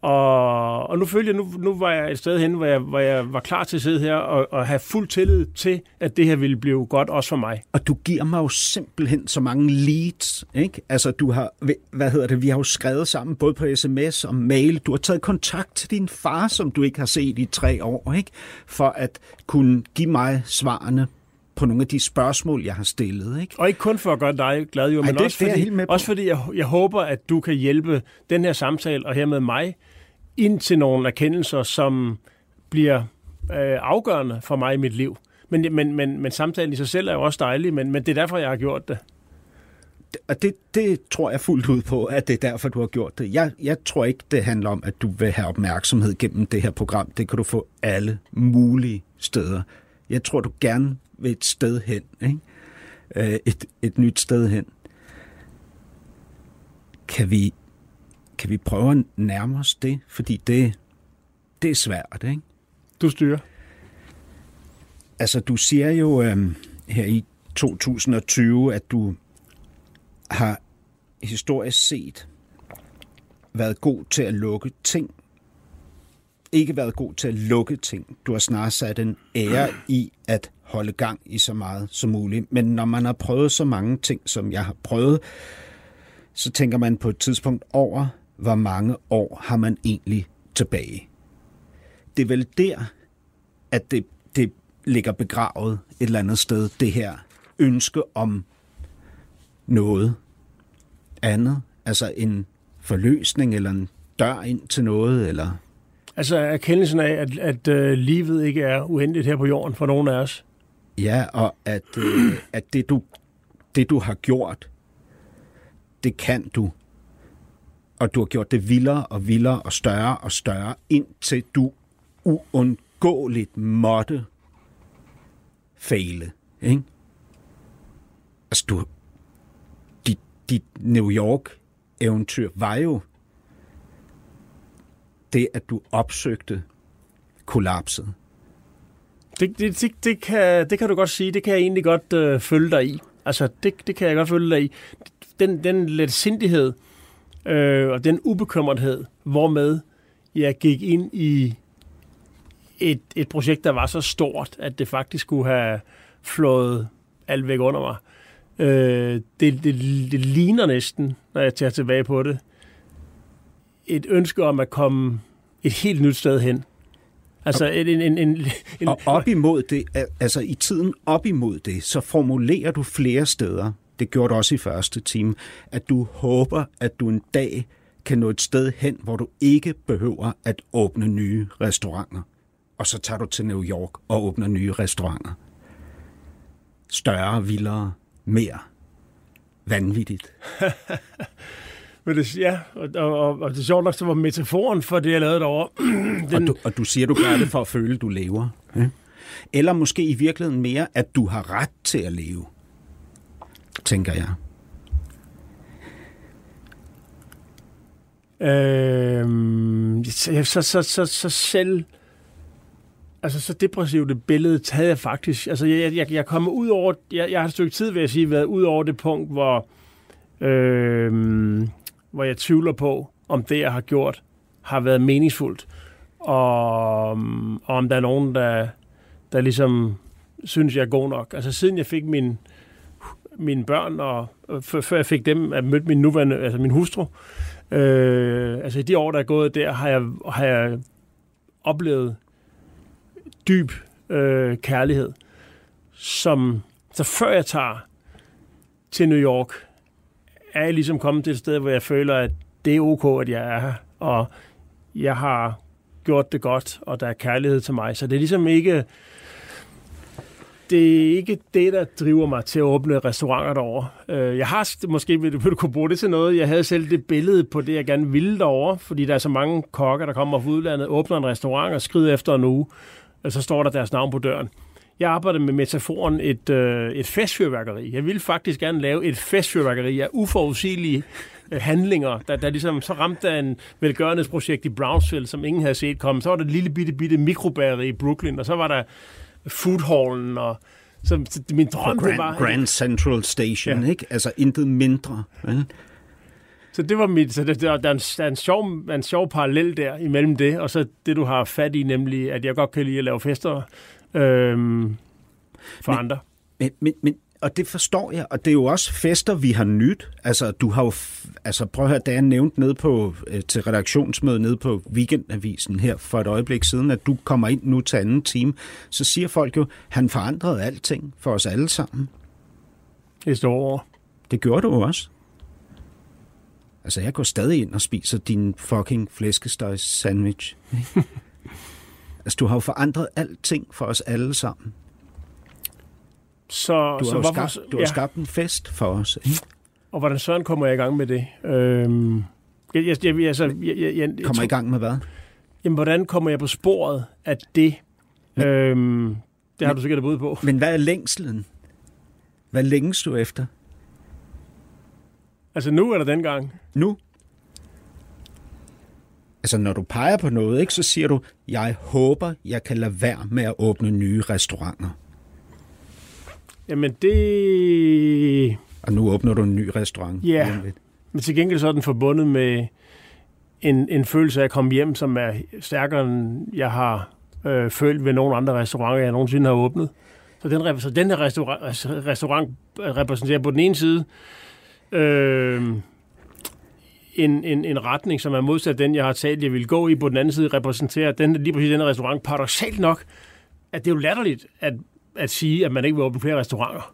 Og, og nu følte jeg, nu, nu var jeg et sted hen, hvor jeg, hvor jeg var klar til at sidde her og, og have fuld tillid til, at det her ville blive godt også for mig. Og du giver mig jo simpelthen så mange leads, ikke? Altså, du har, hvad hedder det, vi har jo skrevet sammen, både på sms og mail. Du har taget kontakt til din far, som du ikke har set i tre år, ikke? For at kunne give mig svarene på nogle af de spørgsmål, jeg har stillet. Ikke? Og ikke kun for at gøre dig glad, jo, Ej, men det, også, fordi, også fordi jeg, jeg håber, at du kan hjælpe den her samtale, og hermed mig, ind til nogle erkendelser, som bliver øh, afgørende for mig i mit liv. Men, men, men, men samtalen i sig selv er jo også dejlig, men, men det er derfor, jeg har gjort det. Og det, det tror jeg fuldt ud på, at det er derfor, du har gjort det. Jeg, jeg tror ikke, det handler om, at du vil have opmærksomhed gennem det her program. Det kan du få alle mulige steder. Jeg tror, du gerne vil et sted hen. Ikke? Øh, et, et nyt sted hen. Kan vi kan vi prøve at nærme os det? Fordi det, det er svært, ikke? Du styrer. Altså, du siger jo øh, her i 2020, at du har historisk set været god til at lukke ting. Ikke været god til at lukke ting. Du har snarere sat en ære i at holde gang i så meget som muligt. Men når man har prøvet så mange ting, som jeg har prøvet, så tænker man på et tidspunkt over, hvor mange år har man egentlig tilbage. Det er vel der, at det, det ligger begravet et eller andet sted, det her ønske om noget andet, altså en forløsning eller en dør ind til noget, eller... Altså erkendelsen af, at, at uh, livet ikke er uendeligt her på jorden for nogen af os. Ja, og at, uh, at det, du, det du har gjort, det kan du og du har gjort det vildere og vildere og større og større, indtil du uundgåeligt måtte fejle. Ikke? Altså, du, dit, dit New York-eventyr var jo det, at du opsøgte kollapset. Det, det, det, det, kan, det kan du godt sige. Det kan jeg egentlig godt øh, følge dig i. Altså, det, det kan jeg godt følge dig i. Den, den let sindighed, øh, og den ubekymrethed, hvormed jeg gik ind i et, et projekt, der var så stort, at det faktisk skulle have flået alt væk under mig. Øh, det, det, det ligner næsten, når jeg tager tilbage på det, et ønske om at komme et helt nyt sted hen. Altså en, en, en, en, en, og op imod det, altså i tiden op imod det, så formulerer du flere steder, det gjorde du også i første time, at du håber, at du en dag kan nå et sted hen, hvor du ikke behøver at åbne nye restauranter. Og så tager du til New York og åbner nye restauranter. Større, vildere, mere vanvittigt. Men det, ja, og, og, og det er sjovt nok, så var metaforen for det, jeg lavede derovre. Den... Og, du, og du siger, du gør det for at føle, du lever. Ja? Eller måske i virkeligheden mere, at du har ret til at leve, tænker jeg. Øhm, så, så, så, så, selv... Altså, så depressivt et billede taget jeg faktisk. Altså, jeg, jeg, jeg kommer ud over... Jeg, jeg har et stykke tid, vil jeg sige, været ud over det punkt, hvor... Øhm, hvor jeg tvivler på, om det, jeg har gjort, har været meningsfuldt. Og, og om der er nogen, der, der ligesom synes, jeg er god nok. Altså, siden jeg fik min, mine børn, og før jeg fik dem, at mødte min nuværende, altså min hustru, Øh, altså i de år, der er gået der, har jeg, har jeg oplevet dyb øh, kærlighed, som så før jeg tager til New York, er jeg ligesom kommet til et sted, hvor jeg føler, at det er ok, at jeg er her, og jeg har gjort det godt, og der er kærlighed til mig. Så det er ligesom ikke det er ikke det, der driver mig til at åbne restauranter derovre. Øh, jeg har måske, vil du kunne bruge det til noget, jeg havde selv det billede på det, jeg gerne ville derovre, fordi der er så mange kokker, der kommer fra udlandet, åbner en restaurant og skrider efter en uge, og så står der deres navn på døren. Jeg arbejder med metaforen et, øh, et festfyrværkeri. Jeg ville faktisk gerne lave et festfyrværkeri af uforudsigelige øh, handlinger, der, der ligesom så ramte af en velgørenhedsprojekt i Brownsville, som ingen havde set komme. Så var der et lille bitte, bitte mikrobageri i Brooklyn, og så var der foodhallen og så, så min drøm Grand, det var... Grand Central Station, ja. ikke? Altså intet mindre. Vel? Så det var mit... Så det, der, der, er en, der, er en sjov, en sjov parallel der imellem det, og så det, du har fat i, nemlig, at jeg godt kan lide at lave fester øhm, for men, andre. Men, men, men og det forstår jeg, og det er jo også fester, vi har nyt. Altså, du har jo, altså prøv at høre, da jeg nævnte ned på, øh, til redaktionsmødet ned på Weekendavisen her for et øjeblik siden, at du kommer ind nu til anden time, så siger folk jo, han forandrede alting for os alle sammen. Det står over. Det gjorde du også. Altså, jeg går stadig ind og spiser din fucking flæskesteg sandwich. altså, du har jo forandret alting for os alle sammen. Så, du har, så hvorfor, skabt, du har ja. skabt en fest for os. Ikke? Og hvordan søren kommer jeg i gang med det? Øhm, jeg, jeg, jeg, altså, jeg, jeg, jeg, kommer i gang med hvad? Jamen, hvordan kommer jeg på sporet af det? Men, øhm, det har men, du sikkert bud på. Men hvad er længslen? Hvad længes du efter? Altså nu eller dengang? Nu. Altså når du peger på noget, ikke, så siger du, jeg håber, jeg kan lade være med at åbne nye restauranter. Jamen det... Og nu åbner du en ny restaurant. Ja, men til gengæld så er den forbundet med en, en følelse af at komme hjem, som er stærkere, end jeg har øh, følt ved nogle andre restauranter, jeg nogensinde har åbnet. Så den, så den her restaurant, restaurant repræsenterer på den ene side øh, en, en, en retning, som er modsat den, jeg har talt, jeg vil gå i. På den anden side repræsenterer den, lige præcis den her restaurant paradoxalt nok, at det er jo latterligt, at at sige, at man ikke vil åbne flere restauranter.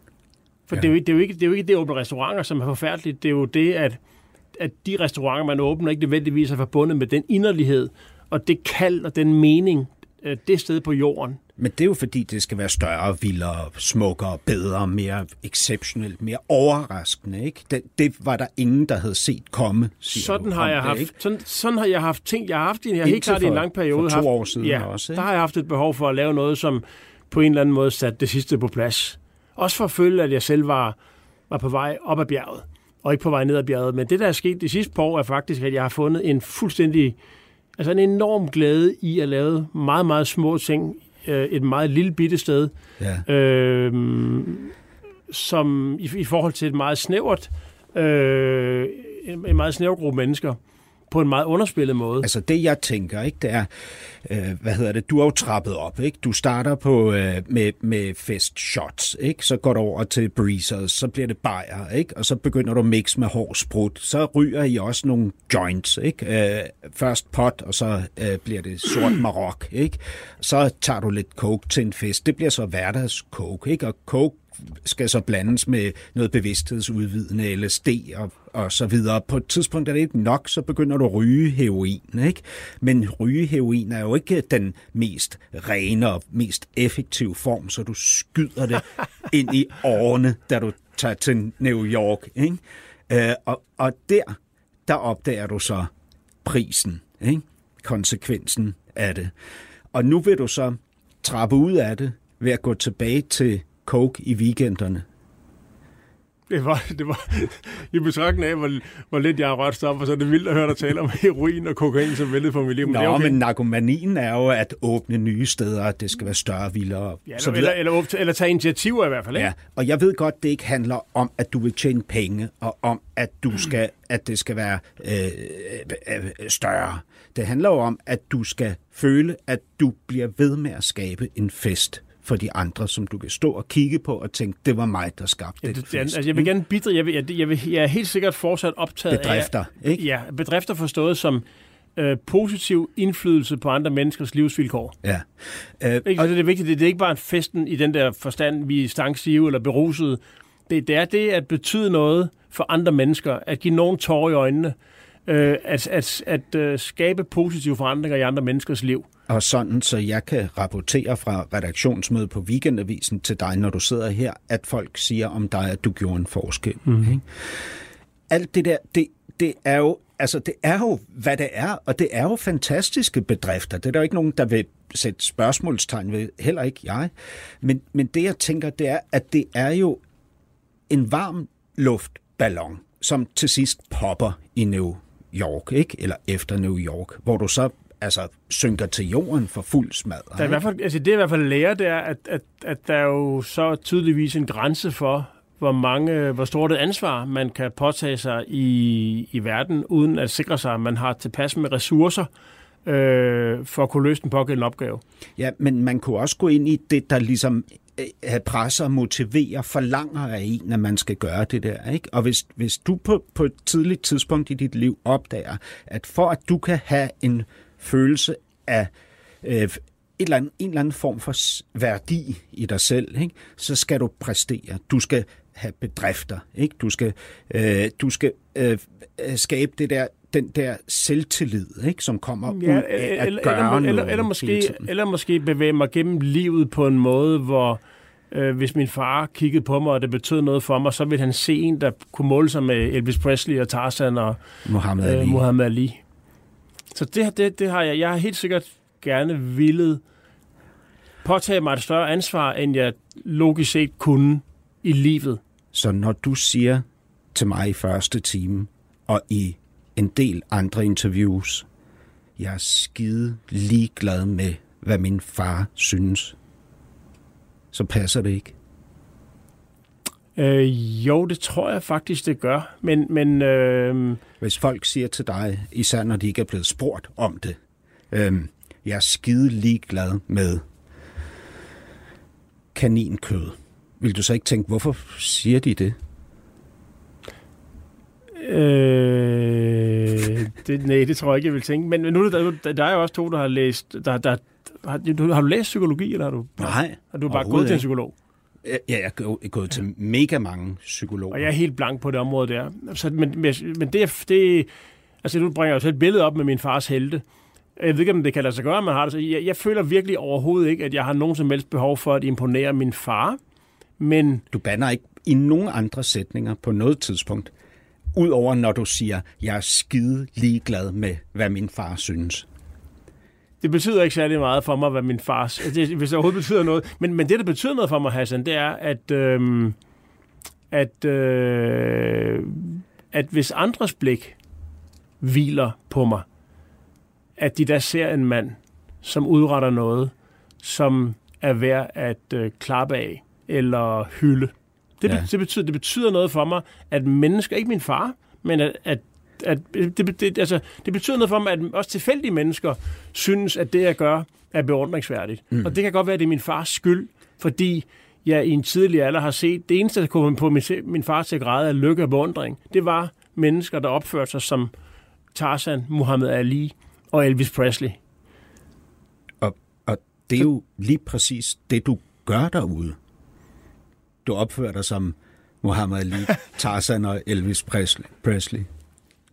For ja. det, er jo ikke, det, er jo ikke, det er jo ikke det at åbne restauranter, som er forfærdeligt. Det er jo det, at, at de restauranter, man åbner, ikke nødvendigvis er forbundet med den inderlighed og det kald og den mening, øh, det sted på jorden. Men det er jo fordi, det skal være større, vildere, smukkere, bedre, mere exceptionelt, mere overraskende. Ikke? Det, det var der ingen, der havde set komme. Sådan har, jeg haft, ikke? sådan, sådan har jeg haft ting. Jeg har haft jeg har helt klart i en lang periode. For to år siden ja, også. Ikke? Der har jeg haft et behov for at lave noget, som på en eller anden måde sat det sidste på plads. Også for at føle, at jeg selv var, var på vej op ad bjerget, og ikke på vej ned ad bjerget. Men det, der er sket de sidste par år, er faktisk, at jeg har fundet en fuldstændig, altså en enorm glæde i at lave meget, meget små ting, øh, et meget lille bitte sted, ja. øh, som i, i forhold til et meget snævert, øh, en meget snæver gruppe mennesker, på en meget underspillet måde. Altså det, jeg tænker, ikke, det er, øh, hvad hedder det, du har jo trappet op, ikke? Du starter på, øh, med, med fest shots, ikke? Så går du over til breezers, så bliver det bajer, ikke? Og så begynder du at mix med hård sprut. Så ryger I også nogle joints, ikke? Øh, først pot, og så øh, bliver det sort marok, ikke? Så tager du lidt coke til en fest. Det bliver så hverdags coke, ikke? Og coke skal så blandes med noget bevidsthedsudvidende LSD og, og så videre. På et tidspunkt er det ikke nok, så begynder du at ryge heroin. Ikke? Men ryge heroin er jo ikke den mest rene og mest effektive form, så du skyder det ind i årene, da du tager til New York. Ikke? Øh, og, og der, der opdager du så prisen, ikke? konsekvensen af det. Og nu vil du så trappe ud af det ved at gå tilbage til coke i weekenderne. Det var, det var i betragtning af, hvor, hvor lidt jeg har rørt stoffer, så er det vildt at høre dig tale om heroin og kokain, som væltede på mit liv. Men, det Nå, er okay. men narkomanien er jo at åbne nye steder, at det skal være større, vildere. ja, så eller, eller, eller, eller tage initiativer i hvert fald. Ikke? Ja, og jeg ved godt, det ikke handler om, at du vil tjene penge, og om, at, du skal, at det skal være øh, øh, større. Det handler jo om, at du skal føle, at du bliver ved med at skabe en fest for de andre, som du kan stå og kigge på og tænke, det var mig, der skabte Ja, den det, fest. det, altså, jeg vil gerne bidre. Jeg, vil, jeg, jeg, vil, jeg er helt sikkert fortsat optaget Bedrifter, af... ikke? Ja, bedrifter forstået som øh, positiv indflydelse på andre menneskers livsvilkår. Ja. Øh, Ikke? Og det er vigtigt. Det, det er ikke bare en festen i den der forstand, vi er stangstive eller berusede. Det, det er det at betyde noget for andre mennesker, at give nogen tårer i øjnene, øh, at, at, at øh, skabe positive forandringer i andre menneskers liv. Og sådan, så jeg kan rapportere fra redaktionsmødet på Weekendavisen til dig, når du sidder her, at folk siger om dig, at du gjorde en forskel. Mm. Ikke? Alt det der, det, det er jo altså det er jo, hvad det er, og det er jo fantastiske bedrifter. Det er der jo ikke nogen, der vil sætte spørgsmålstegn ved, heller ikke jeg. Men, men det, jeg tænker, det er, at det er jo en varm luftballon, som til sidst popper i New York, ikke? Eller efter New York, hvor du så altså synker til jorden for fuld smad. Der er i hvert fald, altså det, jeg i hvert fald lærer, det er, at, at, at der er jo så tydeligvis en grænse for, hvor mange, hvor stort et ansvar man kan påtage sig i, i verden, uden at sikre sig, at man har tilpas med ressourcer øh, for at kunne løse den pågældende opgave. Ja, men man kunne også gå ind i det, der ligesom øh, presser, motiverer, forlanger af en, at man skal gøre det der. Ikke? Og hvis, hvis du på, på et tidligt tidspunkt i dit liv opdager, at for at du kan have en følelse af øh, et eller andet, en eller anden form for værdi i dig selv, ikke? så skal du præstere. Du skal have bedrifter. Ikke? Du skal, øh, du skal øh, øh, skabe det der, den der selvtillid, ikke? som kommer ja, ud af at eller, gøre eller, noget eller, eller, måske, eller måske bevæge mig gennem livet på en måde, hvor øh, hvis min far kiggede på mig, og det betød noget for mig, så ville han se en, der kunne måle sig med Elvis Presley og Tarzan og Muhammad Ali. øh, Muhammad Ali. Så det, det, det har jeg. Jeg har helt sikkert gerne ville påtage mig et større ansvar, end jeg logisk set kunne i livet. Så når du siger til mig i første time, og i en del andre interviews, jeg er skide ligeglad med, hvad min far synes, så passer det ikke. Øh, jo, det tror jeg faktisk, det gør. Men, men øh, Hvis folk siger til dig, især når de ikke er blevet spurgt om det, øhm, jeg er skide ligeglad med kaninkød, vil du så ikke tænke, hvorfor siger de det? Øh, det, nej, det tror jeg ikke, jeg vil tænke. Men, nu er der, der, er jo også to, der har læst... Der, der, har, du, har du læst psykologi, eller har du, Nej, har du bare gået til en psykolog? Ja, jeg er gået- til mega mange psykologer. Og jeg er helt blank på det område der. Så, men, men, det, det... Altså, nu bringer jeg jo selv et billede op med min fars helte. Jeg ved ikke, om det kan lade sig gøre, man har det. Så jeg, jeg føler virkelig overhovedet ikke, at jeg har nogen som helst behov for at imponere min far. Men Du banner ikke i nogen andre sætninger på noget tidspunkt, udover når du siger, jeg er skide ligeglad med, hvad min far synes. Det betyder ikke særlig meget for mig, hvad min fars... Det, hvis det overhovedet betyder noget. Men, men det, der betyder noget for mig, Hassan, det er, at, øhm, at, øh, at hvis andres blik hviler på mig, at de der ser en mand, som udretter noget, som er værd at øh, klappe af eller hylde. Det, ja. det, betyder, det betyder noget for mig, at mennesker, ikke min far, men at, at at det, det, altså, det betyder noget for mig, at også tilfældige mennesker synes, at det, jeg gør, er beundringsværdigt. Mm. Og det kan godt være, at det er min fars skyld, fordi jeg i en tidlig alder har set, det eneste, der kunne på min, min far til græde af lykke og beundring, det var mennesker, der opførte sig som Tarzan, Muhammad Ali og Elvis Presley. Og, og det er jo lige præcis det, du gør derude. Du opfører dig som Muhammad Ali, Tarzan og Elvis Presley. Presley.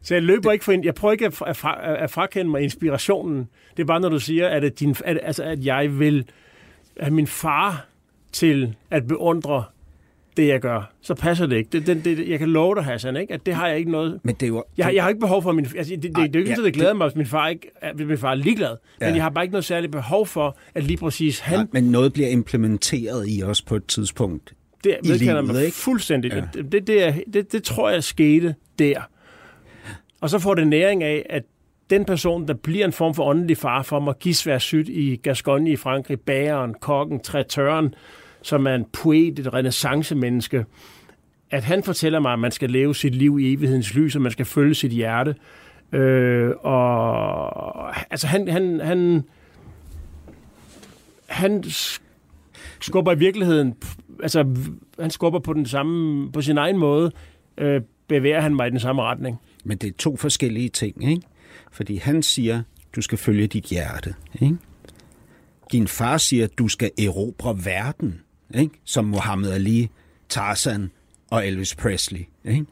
Så jeg løber ikke for ind. Jeg prøver ikke at, fra, at, fra, at frakende mig inspirationen. Det er bare, når du siger, at, det din, at, altså, at jeg vil have min far til at beundre det jeg gør, så passer det ikke. Det, det, det, jeg kan love dig, Hassan, ikke? at det har jeg ikke noget... Men det er jo... Jeg, jeg har ikke behov for min... Altså, det, det, Ej, det, det er jo ikke ja, at det glæder det- mig, hvis min far, ikke, at min far er ligeglad. Ja. Men jeg har bare ikke noget særligt behov for, at lige præcis han... Nej, men noget bliver implementeret i os på et tidspunkt. Det i livet, mig ikke? fuldstændig. Ja. Det, det, det, er, det, det tror jeg skete der. Og så får det næring af, at den person, der bliver en form for åndelig far for mig, Gisvær Syt i Gascogne i Frankrig, bageren, kokken, trætøren, som er en poet, et renaissancemenneske, at han fortæller mig, at man skal leve sit liv i evighedens lys, og man skal følge sit hjerte. Øh, og altså han, han, han, han skubber i virkeligheden, altså han skubber på den samme, på sin egen måde, øh, bevæger han mig i den samme retning. Men det er to forskellige ting, ikke? Fordi han siger, du skal følge dit hjerte, ikke? Din far siger, du skal erobre verden, ikke? Som Muhammad Ali, Tarzan og Elvis Presley, ikke?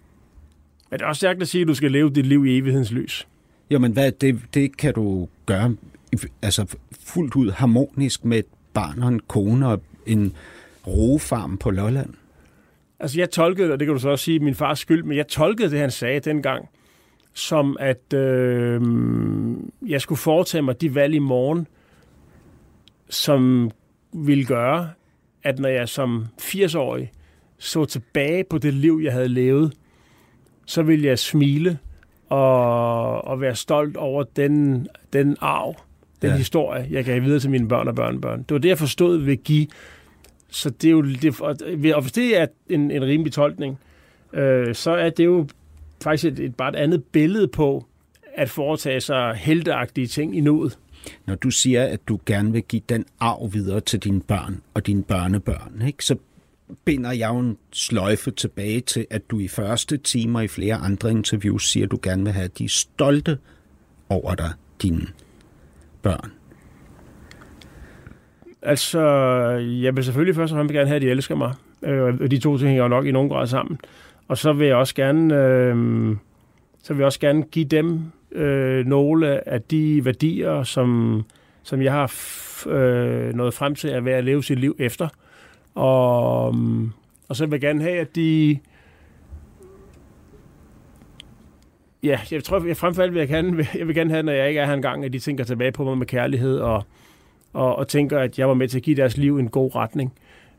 Men det er også stærkt at sige, at du skal leve dit liv i evighedens lys. Jo, men hvad, det, det kan du gøre altså fuldt ud harmonisk med et barn og en kone og en roefarm på Lolland. Altså jeg tolkede, og det kan du så også sige, min fars skyld, men jeg tolkede det, han sagde dengang, som at øh, jeg skulle foretage mig de valg i morgen, som ville gøre, at når jeg som 80-årig så tilbage på det liv, jeg havde levet, så ville jeg smile og, og være stolt over den, den arv, den Ja. historie, jeg gav videre til mine børn og børnebørn. Det var det, jeg forstod ved give. Så det er jo, det, og hvis det er en, en rimelig tolkning, øh, så er det jo faktisk et, et, bare et andet billede på at foretage sig helteagtige ting i nuet. Når du siger, at du gerne vil give den arv videre til dine børn og dine børnebørn, ikke? så binder jeg jo en sløjfe tilbage til, at du i første timer i flere andre interviews siger, at du gerne vil have, at de er stolte over dig, dine børn. Altså, jeg vil selvfølgelig først og fremmest gerne have, at de elsker mig. Øh, og de to ting hænger jo nok i nogen grad sammen. Og så vil jeg også gerne, øh, så vil jeg også gerne give dem øh, nogle af de værdier, som, som jeg har f- øh, nået frem til at være at leve sit liv efter. Og, og så vil jeg gerne have, at de... Ja, jeg tror, jeg fremfor vil jeg gerne, jeg vil gerne have, når jeg ikke er her engang, at de tænker tilbage på mig med kærlighed og, og, og tænker, at jeg var med til at give deres liv en god retning.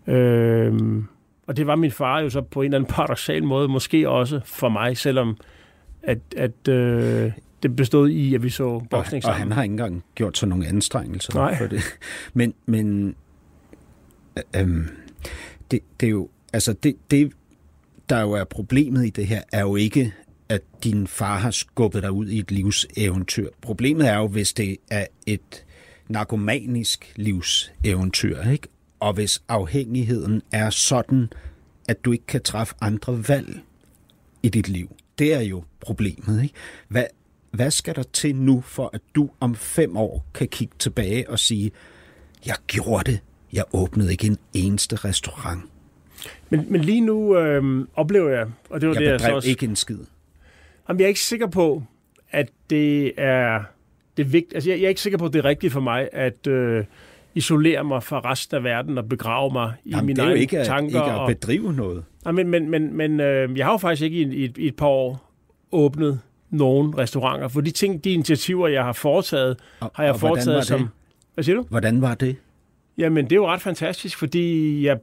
Øh, og det var min far jo så på en eller anden paradoxal måde, måske også for mig, selvom at, at øh, det bestod i, at vi så boksning og han sammen. har ikke engang gjort sig nogle anstrengelser Nej. for det. Men, men øh, øhm, det, det er jo, altså det, det, der jo er problemet i det her, er jo ikke, at din far har skubbet dig ud i et livseventyr. Problemet er jo, hvis det er et narkomanisk livseventyr, ikke? Og hvis afhængigheden er sådan, at du ikke kan træffe andre valg i dit liv. Det er jo problemet, ikke? Hvad, hvad skal der til nu, for at du om fem år kan kigge tilbage og sige, jeg gjorde det, jeg åbnede ikke en eneste restaurant. Men, men lige nu øh, oplever jeg, og det var Jeg det, jeg så også... ikke en skid. Jamen, jeg er ikke sikker på, at det er det vigtigt. Altså, jeg, jeg er ikke sikker på, at det er rigtigt for mig at øh, isolere mig fra resten af verden og begrave mig i Jamen, mine det er jo egne ikke at, tanker. ikke at og, bedrive noget. Nej, men men, men, men øh, jeg har jo faktisk ikke i, i, et, i et par år åbnet nogen restauranter, for de ting, de initiativer, jeg har foretaget, Og, har jeg og foretaget som... Hvad siger du? Hvordan var det? Jamen, det er jo ret fantastisk, fordi jeg,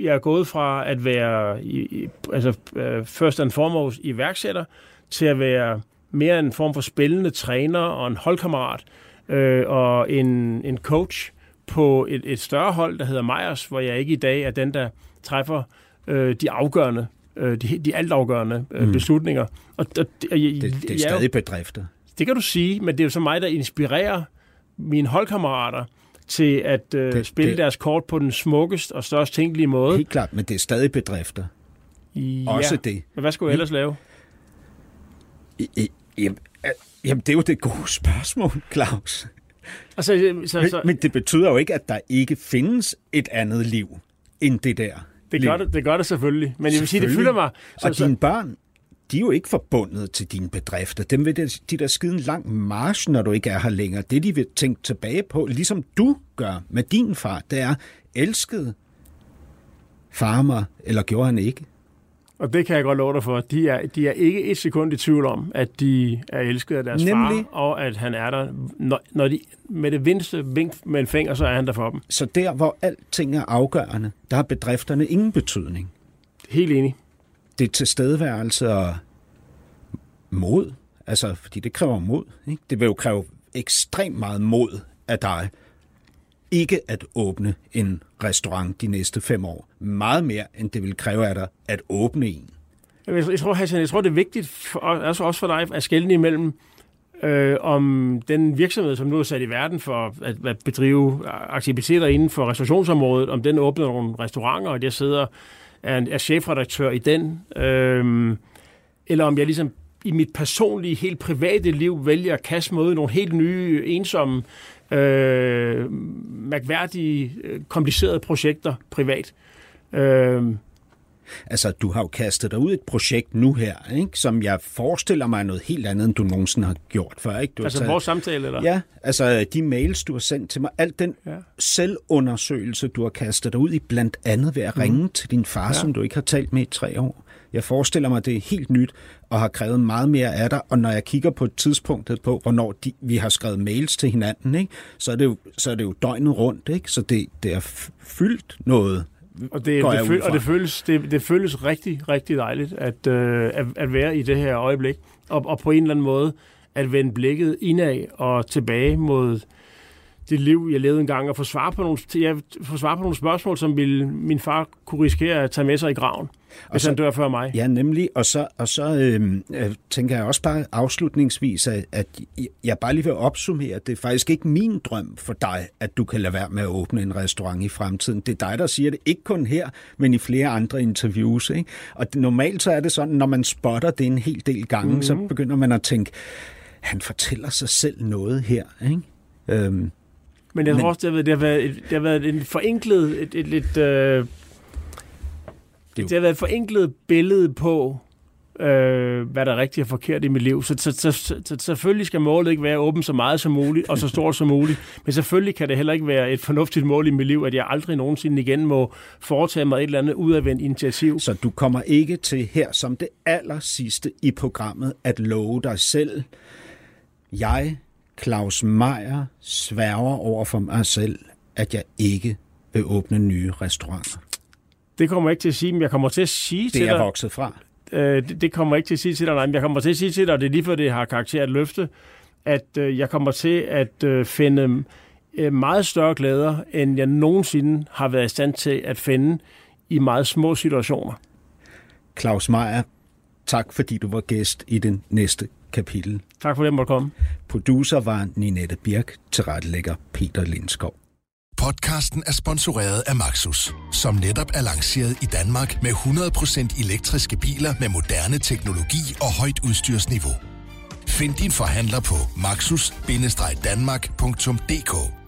jeg er gået fra at være i, i, altså, uh, first and foremost iværksætter, til at være mere en form for spillende træner og en holdkammerat øh, og en, en coach på et, et større hold, der hedder Meyers, hvor jeg ikke i dag er den, der træffer øh, de afgørende, øh, de, de altafgørende øh, Mm. beslutninger. Og, og, og, jeg, Det, det er jeg stadig bedrifter. det kan du sige, men det er jo så mig, der inspirerer mine holdkammerater til at øh, Det- spille det- det. deres kort på den smukkest og størst tænkelige måde. Helt klart, men det er stadig bedrifter. Ja. Også det. Men hvad skulle jeg ellers lave? I, i, jamen, øh, jamen, det er jo det gode spørgsmål, Claus. Altså, øh, så, Men, så, men det betyder jo ikke, at der ikke findes et andet liv end det der. det, liv. gør det, det gør det selvfølgelig. Men jeg vil sige, det fylder mig. Så, Og så, dine børn, de er jo ikke forbundet til dine bedrifter. Dem vil de, de der skide en lang march, når du ikke er her længere. Det, de vil tænke tilbage på, ligesom du gør med din far, det er elsket farmer, eller gjorde han ikke? Og det kan jeg godt love dig for. De er, de er ikke et sekund i tvivl om, at de er elsket af deres Nemlig. far, og at han er der. Når, når de med det mindste vink med en finger, så er han der for dem. Så der, hvor alting er afgørende, der har bedrifterne ingen betydning. Helt enig. Det er tilstedeværelse og mod. Altså, fordi det kræver mod. Ikke? Det vil jo kræve ekstremt meget mod af dig, ikke at åbne en restaurant de næste fem år. Meget mere, end det vil kræve af dig at åbne en. Jeg, tror, Hassan, jeg tror, det er vigtigt, for, altså også for dig, at skælne imellem, øh, om den virksomhed, som nu er sat i verden for at, at bedrive aktiviteter inden for restaurationsområdet, om den åbner nogle restauranter, og jeg sidder er, er chefredaktør i den, øh, eller om jeg ligesom i mit personlige, helt private liv vælger at kaste mod nogle helt nye, ensomme, øh, mærkværdige, øh, komplicerede projekter privat. Øh, Altså, du har jo kastet dig ud et projekt nu her, ikke? som jeg forestiller mig noget helt andet, end du nogensinde har gjort før. Ikke? Du altså taget- vores samtale, eller? Ja, altså de mails, du har sendt til mig, al den Ja. selvundersøgelse, du har kastet dig ud i, blandt andet ved at ringe til din far, ja. som du ikke har talt med i tre år. Jeg forestiller mig, det er helt nyt og har krævet meget mere af dig, og når jeg kigger på tidspunktet på, hvornår de, vi har skrevet mails til hinanden, ikke, så, er det jo, så er det jo døgnet rundt, ikke? så det, det er fyldt noget. Og det, det, føl, og det føles, det, det føles rigtig, rigtig dejligt at, øh, at, at være i det her øjeblik. Og, og på en eller anden måde at vende blikket indad og tilbage mod det liv, jeg levede engang, og få svar på nogle, jeg, få svar på nogle spørgsmål, som ville min far kunne risikere at tage med sig i graven, hvis så- han dør før mig. Ja, nemlig. Og så, og så øh, øh, tænker jeg også bare afslutningsvis, at, at jeg bare lige vil opsummere, at det er faktisk ikke min drøm for dig, at du kan lade være med at åbne en restaurant i fremtiden. Det er dig, der siger det, ikke kun her, men i flere andre interviews. Ikke? Og normalt så er det sådan, når man spotter det en hel del gange, mm-hmm. så begynder man at tænke, han fortæller sig selv noget her. Ikke? Øhm, Men jeg tror Men- også, det har været, det har været, et, det har været en forenklet, et, et lidt... Øh, jo- det har været et forenklet billede på, øh, hvad der er rigtigt og forkert i mit liv. Så, så, så, så, så selvfølgelig skal målet ikke være åbent så meget som muligt og så stort som muligt. Men selvfølgelig kan det heller ikke være et fornuftigt mål i mit liv, at jeg aldrig nogensinde igen må foretage mig et eller andet udadvendt initiativ. Så du kommer ikke til her som det aller sidste i programmet at love dig selv. Jeg, Claus Meier, sværger over for mig selv, at jeg ikke vil åbne nye restauranter. Det kommer jeg ikke til at sige, men jeg kommer til at sige Det til er jeg dig... vokset fra. øh, det, det kommer jeg ikke til at sige til dig, nej, men jeg kommer til at sige til dig, og det er lige for, det har karakter af et løfte, at øh, jeg kommer til at øh, finde øh, meget større glæder, end jeg nogensinde har været i stand til at finde i meget små situationer. Claus Meier, tak fordi du var gæst i den næste kapitel. Tak for det, måtte komme. Producer var Ninette Birk, tilrettelægger Peter Lindskov. Podcasten er sponsoreret af Maxus, som netop er lanceret i Danmark med 100% elektriske biler med moderne teknologi og højt udstyrsniveau. Find din forhandler på maxus-danmark.dk